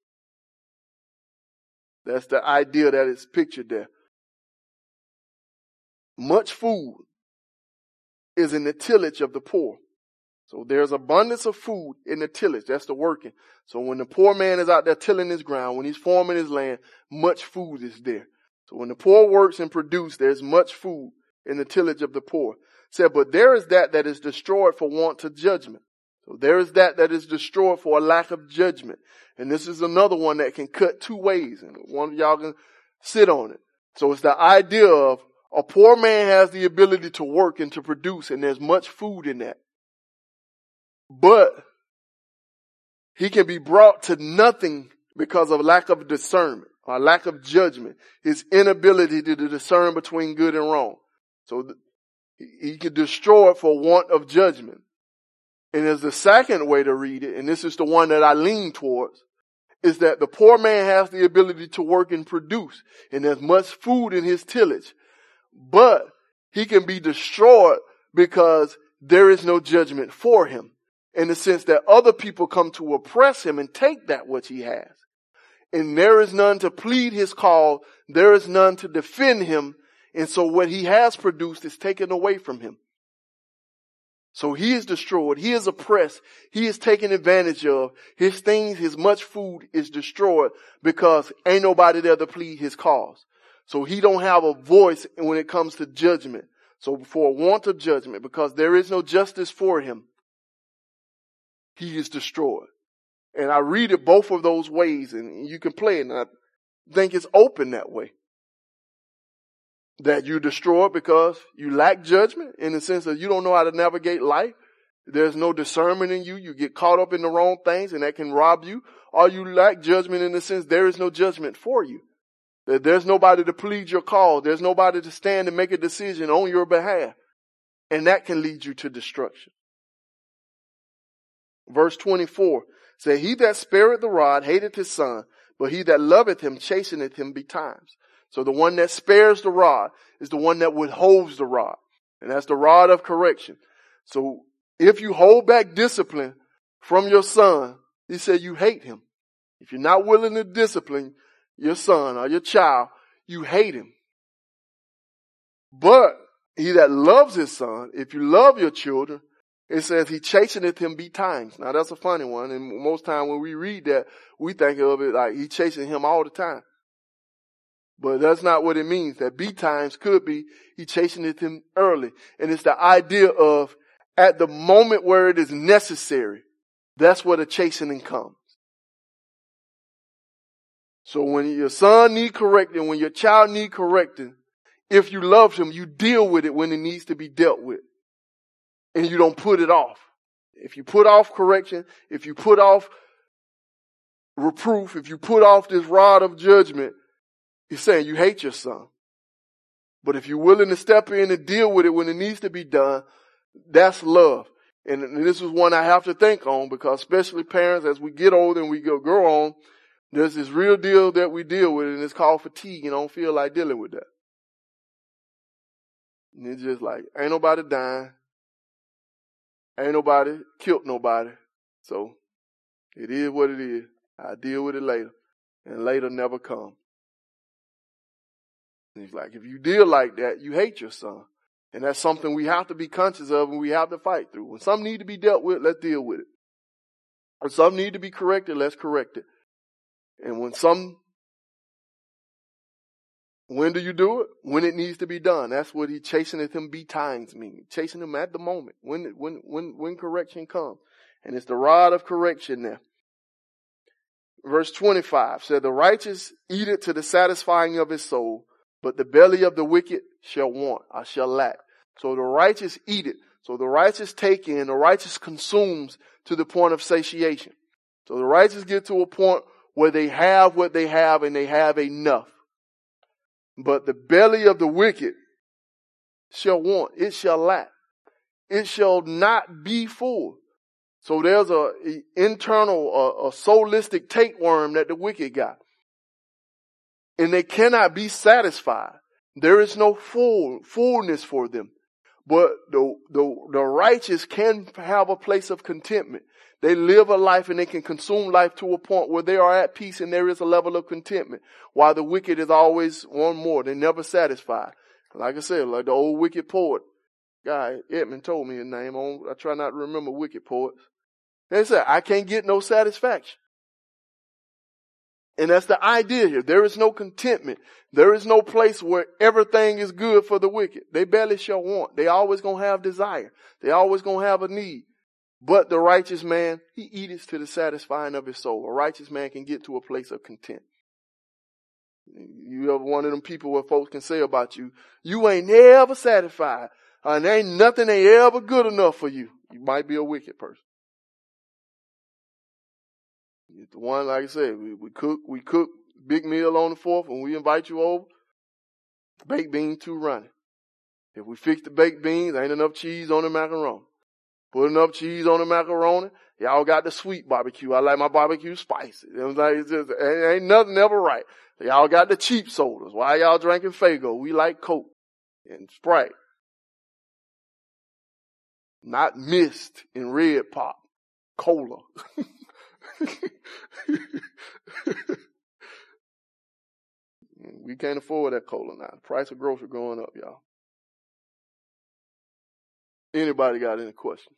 That's the idea that is pictured there. Much food is in the tillage of the poor. So there's abundance of food in the tillage. That's the working. So when the poor man is out there tilling his ground, when he's forming his land, much food is there. So when the poor works and produce, there's much food in the tillage of the poor. Said, but there is that that is destroyed for want of judgment. So there is that that is destroyed for a lack of judgment. And this is another one that can cut two ways and one of y'all can sit on it. So it's the idea of a poor man has the ability to work and to produce and there's much food in that. But he can be brought to nothing because of lack of discernment or lack of judgment, his inability to discern between good and wrong. So he can destroy it for want of judgment. And there's the second way to read it, and this is the one that I lean towards, is that the poor man has the ability to work and produce, and there's much food in his tillage, but he can be destroyed because there is no judgment for him in the sense that other people come to oppress him and take that which he has. And there is none to plead his cause. There is none to defend him. And so what he has produced is taken away from him. So he is destroyed. He is oppressed. He is taken advantage of. His things, his much food is destroyed because ain't nobody there to plead his cause. So he don't have a voice when it comes to judgment. So for want of judgment, because there is no justice for him, he is destroyed. And I read it both of those ways and you can play it and I think it's open that way that you destroy because you lack judgment in the sense that you don't know how to navigate life. There's no discernment in you. You get caught up in the wrong things and that can rob you. Or you lack judgment in the sense there is no judgment for you. That there's nobody to plead your cause. There's nobody to stand and make a decision on your behalf. And that can lead you to destruction. Verse 24 say, He that spareth the rod hateth his son, but he that loveth him chasteneth him betimes. So the one that spares the rod is the one that withholds the rod. And that's the rod of correction. So if you hold back discipline from your son, he said you hate him. If you're not willing to discipline your son or your child, you hate him. But he that loves his son, if you love your children, it says he chasteneth him betimes. Now that's a funny one. And most time when we read that, we think of it like he chasing him all the time. But that's not what it means. That B times could be he chasteneth him early. And it's the idea of at the moment where it is necessary, that's where the chastening comes. So when your son need correcting, when your child need correcting, if you love him, you deal with it when it needs to be dealt with. And you don't put it off. If you put off correction, if you put off reproof, if you put off this rod of judgment, He's saying you hate your son. But if you're willing to step in and deal with it when it needs to be done, that's love. And, this is one I have to think on because especially parents, as we get older and we go grow on, there's this real deal that we deal with and it's called fatigue and I don't feel like dealing with that. And it's just like, ain't nobody dying. Ain't nobody killed nobody. So it is what it is. I deal with it later. And later never come. And he's like, if you deal like that, you hate your son. And that's something we have to be conscious of and we have to fight through. When some need to be dealt with, let's deal with it. When some need to be corrected, let's correct it. And when some, when do you do it? When it needs to be done. That's what he chasing at him betimes mean. Chasing him at the moment. When, when, when, when correction comes. And it's the rod of correction there. Verse 25 said, the righteous eat it to the satisfying of his soul, but the belly of the wicked shall want, I shall lack. So the righteous eat it. So the righteous take in, the righteous consumes to the point of satiation. So the righteous get to a point where they have what they have and they have enough. But the belly of the wicked shall want, it shall lack. It shall not be full. So there's a, a internal, a, a soulistic tapeworm that the wicked got and they cannot be satisfied. There is no full, fullness for them. But the, the, the righteous can have a place of contentment. They live a life and they can consume life to a point where they are at peace and there is a level of contentment. While the wicked is always one more. They're never satisfied. Like I said, like the old wicked poet guy, Edmund told me his name. I try not to remember wicked poets. They said, I can't get no satisfaction. And that's the idea here. There is no contentment. There is no place where everything is good for the wicked. They barely shall want. They always gonna have desire. They always gonna have a need. But the righteous man, he eateth to the satisfying of his soul. A righteous man can get to a place of content. You ever one of them people where folks can say about you, you ain't never satisfied. And ain't nothing ain't ever good enough for you. You might be a wicked person. The one, like I said, we, we cook, we cook big meal on the fourth and we invite you over. Baked beans too running. If we fix the baked beans, ain't enough cheese on the macaroni. Put enough cheese on the macaroni. Y'all got the sweet barbecue. I like my barbecue spicy. It was like, it's just, ain't, ain't nothing ever right. Y'all got the cheap sodas. Why y'all drinking Faygo? We like Coke and Sprite. Not mist in red pop. Cola. we can't afford that cola now. The price of grocery going up, y'all. Anybody got any questions?